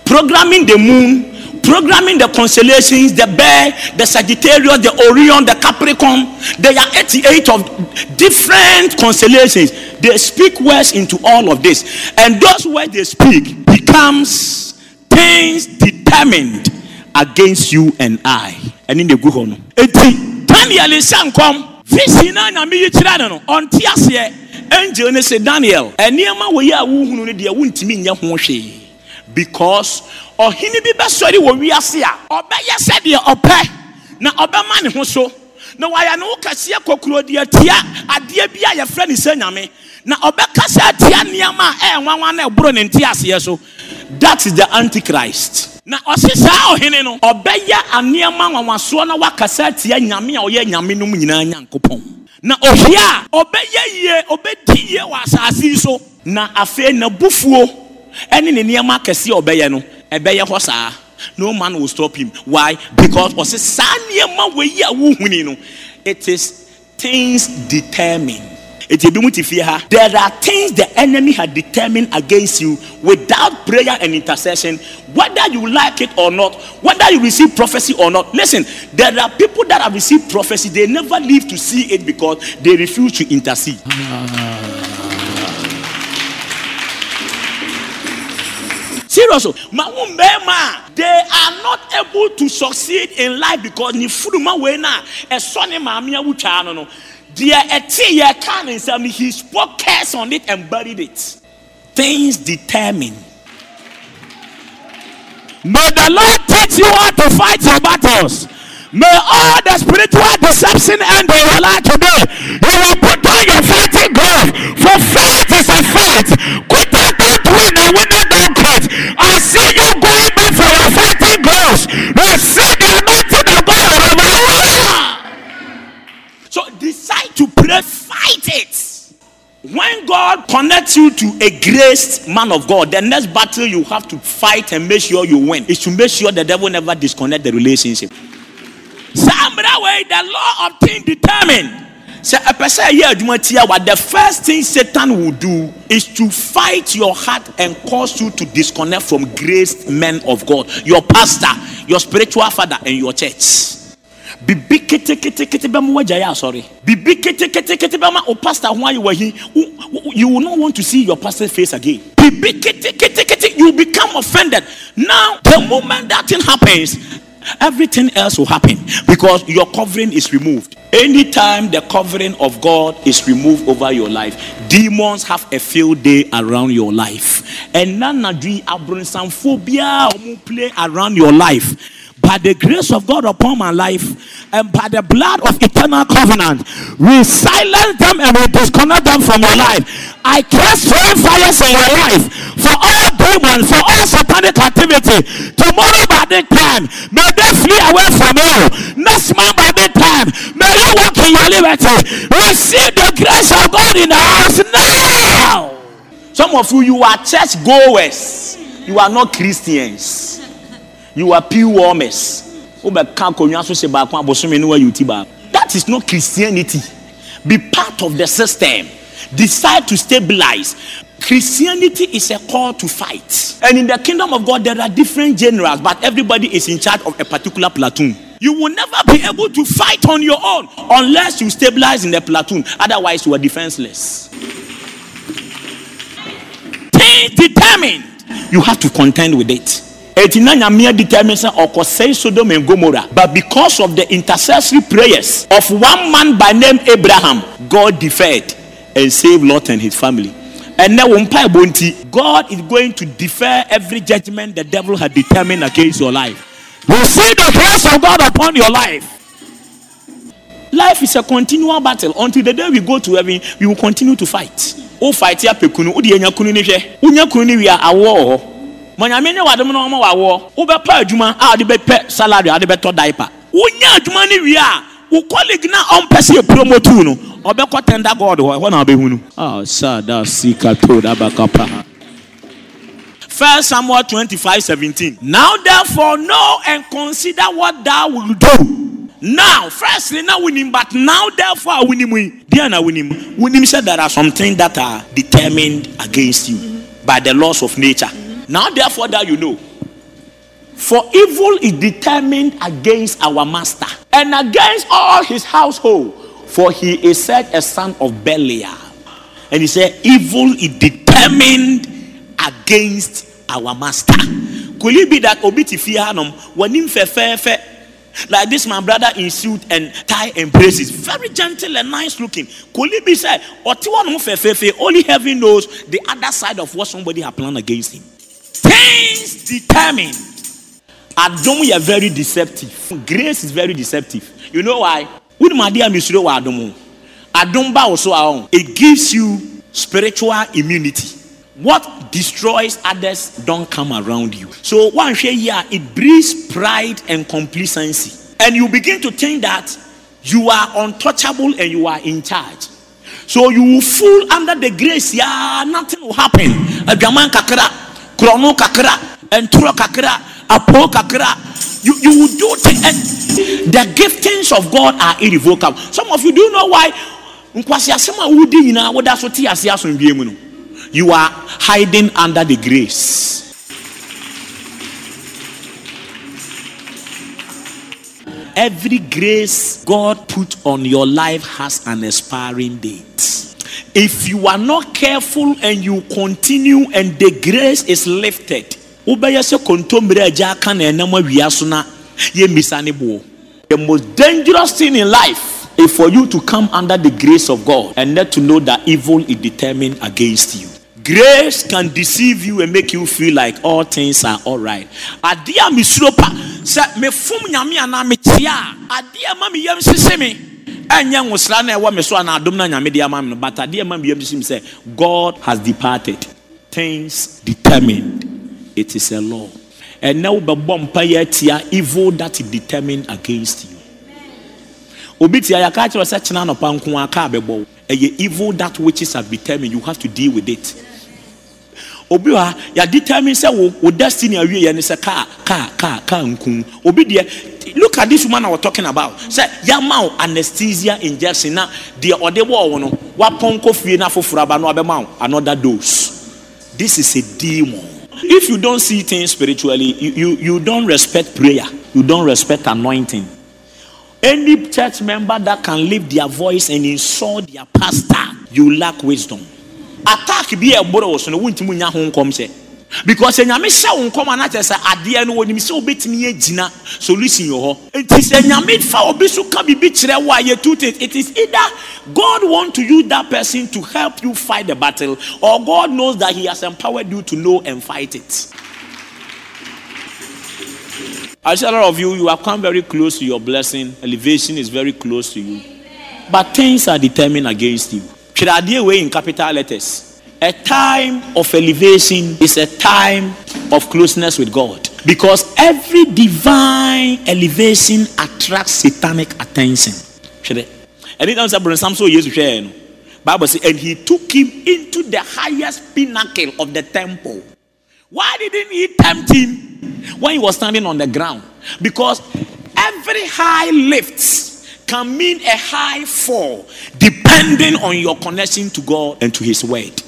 programming the moon programming the constellations, the bear, the Sagittarius, the Orion, the Capricorn. There are 88 of different constellations. They speak words into all of this. And those words they speak becomes things determined against you and I. And in the honor. Eti Daniel is sankom. Vision na nyame yi kyerɛ no aseɛ angel ne sɛ daniel nneɛma wɔ yi a wohunu no deɛ wontumi ho hwee because ɔhene bi bɛsɔre wɔ wiase a ɔbɛyɛ sɛdeɛ ɔpɛ na ɔbɛma ne ho so. Na wayɛ ne wo kɛseɛ kokuro deɛ tia adeɛ bi a yɛfrɛ ne sɛ nyame. Na ɔbɛka sɛ atia nneɛma a ɛyɛ nwanwa na ɛboro ne nte aseɛ so. That is the antichrist. Na ɔse saa ɔhene no ɔbɛyɛ nneɛma nwanwasoɔ na wakasa atia nyame a ɔyɛ nyame nom nyinaa nyankopɔn. Na ohia a ɔbɛyɛ yie ɔbɛdi yie wɔ asase yi so. Na afei n'abufuo ɛne ne nneɛma akɛseɛ ɔbɛyɛ no ɛbɛyɛ hɔ saa. No man will stop him. Why? Because ɔsɛ saa nneɛma wɔ yi a wohuni no it is things determined. Ti fie ha there are things the enemy had determined against you without prayer and intercession. Whether you like it or not whether you receive prophecy or not listen there are people that have received prophecy they never live to see it because they refuse to intercede ah. Serious o ma wo mmarima a they are not able to succeed in life because ni furuma wei na ɛsɔ ne maame awutwa no ɛte yɛ ka ne nsɛm he spoke curse on it and buried it things determine May the Lord teach you how to fight your battles. May all the spiritual deception end in your life today. You will put on your fighting glove. For fight is a fight. Quitter don't win and quit. I see you going back for your fighting gloves. Receive the anointing of God you. so decide to pray fight it when god connects you to a graced man of god the next battle you have to fight and make sure you win is to make sure the devil never disconnect the relationship mmara wei the law of thing determined sɛ ɛpɛ sɛ ɛyɛ adwuma tia wa the first thing satan will do is to fight your heart and cause you to disconnect from graced men of god your pastor your spiritual father and your church. Bibi ketekete bɛ mu wagya yɛ asɔre bibi ketekete bɛ ma o pastor ho wahi Wo- wo- you will not want to see your pastor's face again. Bibi ketekete you become offended. Now the moment that thing happens everything else will happen because your covering is removed. Anytime the covering of god is removed over your life demons have a field day around your life. And nanadwi abronsamfo biara a wɔn play around your life. By the grace of God upon my life and by the blood of eternal covenant, we silence them and we disconnect them from your life. I cast flame fires in your life for all demons, for all satanic activity. Tomorrow by this time, may they flee away from you. Next month by this time, may you walk in your liberty. Receive the grace of God in the house now. Some of you, you are church goers, you are not Christians you are pew warmers that is not christianity be part of the system decide to stabilize christianity is a call to fight. And in the kingdom of god there are different generals but everybody is in charge of a particular platoon. You will never be able to fight on your own unless you stabilize in the platoon. Otherwise you are defenseless. Determined. You have to contend with it. Eti na nyamea determine sɛ ɔkɔsɛe sodom and gomorrah. But because of the intercessory prayers of one man by name abraham god deferred and saved lot and his family and now mpaebɔ nti god is going to defer every judgment the devil had determined against your life. Receive the grace of God upon your life. life is a continual battle. Until the day we go to heaven we will continue to fight. O fight apɛ kunu o de enya kunu ni hwɛ. O nya kunu ni wia awoɔ wɔ hɔ. Mɔnyame ne wadom na ɔma wɔ awoɔ o bɛ pa adwuma a ɔde bɛ pɛ salary a ɔde bɛ tɔ diaper. O nya adwuma ni wia a o colleague na ɔmpɛ sɛ yɛ promote no ɔbɛkɔ tender god hɔ ɛhɔ na ɔbɛhunu. Ah, sada sika to da bakapa. First Samuel 25 17. Now therefore know and consider what thou will do. Now, firstly, now winning, but now therefore winning. Dear na winning. Winning said there are some things that are determined against you by the laws of nature. Now therefore that you know. For evil is determined against our master and against all his household, for he is said a son of Belial. And he said, Evil is determined against our master. Could it be that Obiti Fianum, when him fe like this, my brother in suit and tie and braces, very gentle and nice looking. Could it be said, Otiwan fe only heaven knows the other side of what somebody had planned against him. Things determined. Adom are very deceptive. Grace is very deceptive. You know why? Wouldn't my dear Misro Adom? Adom ba also our. It gives you spiritual immunity. What destroys others don't come around you. So one share here, it breeds pride and complacency. And you begin to think that you are untouchable and you are in charge. So you will fall under the grace. Yeah, nothing will happen. And turo kakra, apo kakra. You, you will do things. And the giftings of God are irrevocable. Some of you do know why. woda you are hiding under the grace every grace god put on your life has an expiring date if you are not careful and you continue and the grace is lifted wobɛyɛ sɛ agya aka na ɛnam awia so na yɛmmisa ne boɔ the most dangerous thing in life is for you to come under the grace of God and not to know that evil is determined against you. Grace can deceive you and make you feel like all things are all right. Adia misropa sɛ mefom nyame anaa metia a adeɛ ma me yam sese me ɛnyɛ nwosra na ɛwɔ me so anaa adom na nyame de ama me no but adeɛ ma me yam sese me sɛ God has departed. Things determined. It is a law. And now yɛ evil that is determined against you. Obi tia yɛaka kyerɛ sɛ kyena nɔpa nko a kaa bɛbɔ evil that witches have determined you have to deal with it. Obi ha yɛdetermine sɛ wo wo destiny awie yɛ ne sɛ kaa kaa kaa kaa nku. Obi deɛ look at this woman I was talking about. Sɛ yɛama wo anesthesia injection na deɛ ɔde bɔɔ wo no wapɔnkɔ fie na foforɔ aba no wabɛma wo another dose. This is a demon if you don't see things spiritually you, you, you don't respect prayer you don't respect anointing any church member that can lift their voice and insult their pastor, you lack wisdom. Attack be a. Because nyame hyɛ wo nkɔm ana kyerɛ sɛ adeɛ no wɔnim sɛ wobɛtumi agyina solution wɔ hɔ nti sɛ nyame fa obi so ka biribi kyerɛ wo a yɛtut it it is either god want to use that person to help you fight the battle or god knows that he has empowered you to know and fight it I see a lot of you, you have come very close to your blessing. Elevation is very close to you. But things are determined against you. Should I deal with in capital letters? A time of elevation is a time of closeness with God. Because every divine elevation attracts satanic attention. Anytime somebody so yes, Bible says, and he took him into the highest pinnacle of the temple. Why didn't he tempt him when he was standing on the ground? Because every high lift can mean a high fall depending on your connection to God and to his word.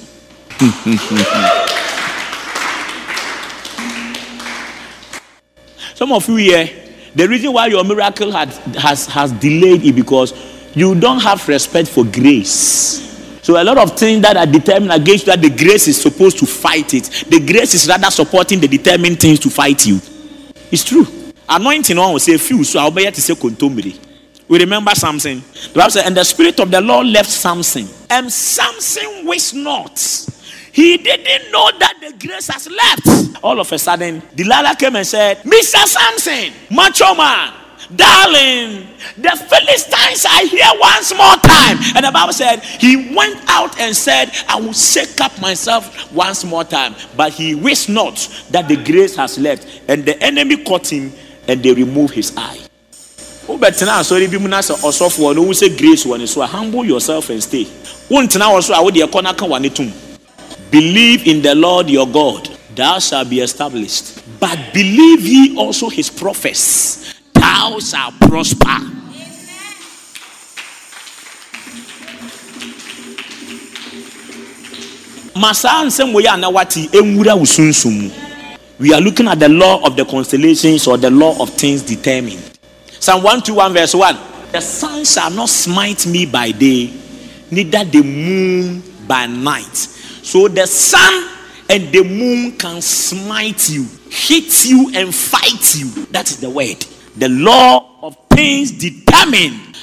Some of you here, the reason why your miracle had, has, has delayed is because you don't have respect for grace. So a lot of things that are determined against that the grace is supposed to fight it. The grace is rather supporting the determined things to fight you. It's true. Anointing on will say few, so I'll be to say contumely. We remember something. The Bible said, and the spirit of the Lord left Samson, and Samson wished not. He didn't know that the grace has left. All of a sudden, Delilah came and said, Mr. Samson, macho man, darling, the Philistines are here once more time. And the Bible said, He went out and said, I will shake up myself once more time. But he wished not that the grace has left. And the enemy caught him and they removed his eye. wobɛtena asɔre bi mu na sɛ ɔsɔfoɔ no wohu sɛ grace wɔ ne so a humble yourself and stay wontena wɔ so a wode ɛkɔ no aka wane tom believe in the lord your god thou shalt be established but believe ye also his prophets thou shalt prosper We are looking at the law of the constellations or the law of things determined. Psalm 121, verse 1. The sun shall not smite me by day, neither the moon by night. So the sun and the moon can smite you, hit you, and fight you. That is the word. The law of things determined.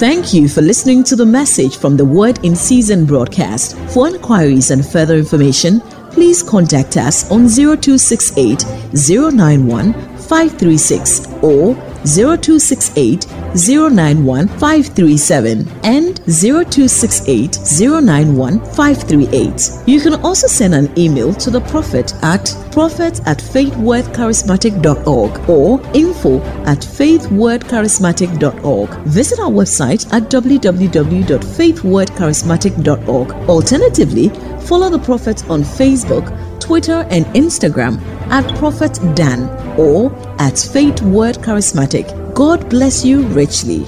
Thank you for listening to the message from the Word in Season broadcast. For inquiries and further information, please contact us on 0268 091 536 or 0268 091 537 and 0268 091 538. You can also send an email to the prophet at prophet at faithwordcharismatic.org or info at faithwordcharismatic.org. Visit our website at www.faithwordcharismatic.org. Alternatively, follow the prophet on Facebook, Twitter, and Instagram at Prophet Dan or at Faith Word Charismatic. God bless you richly.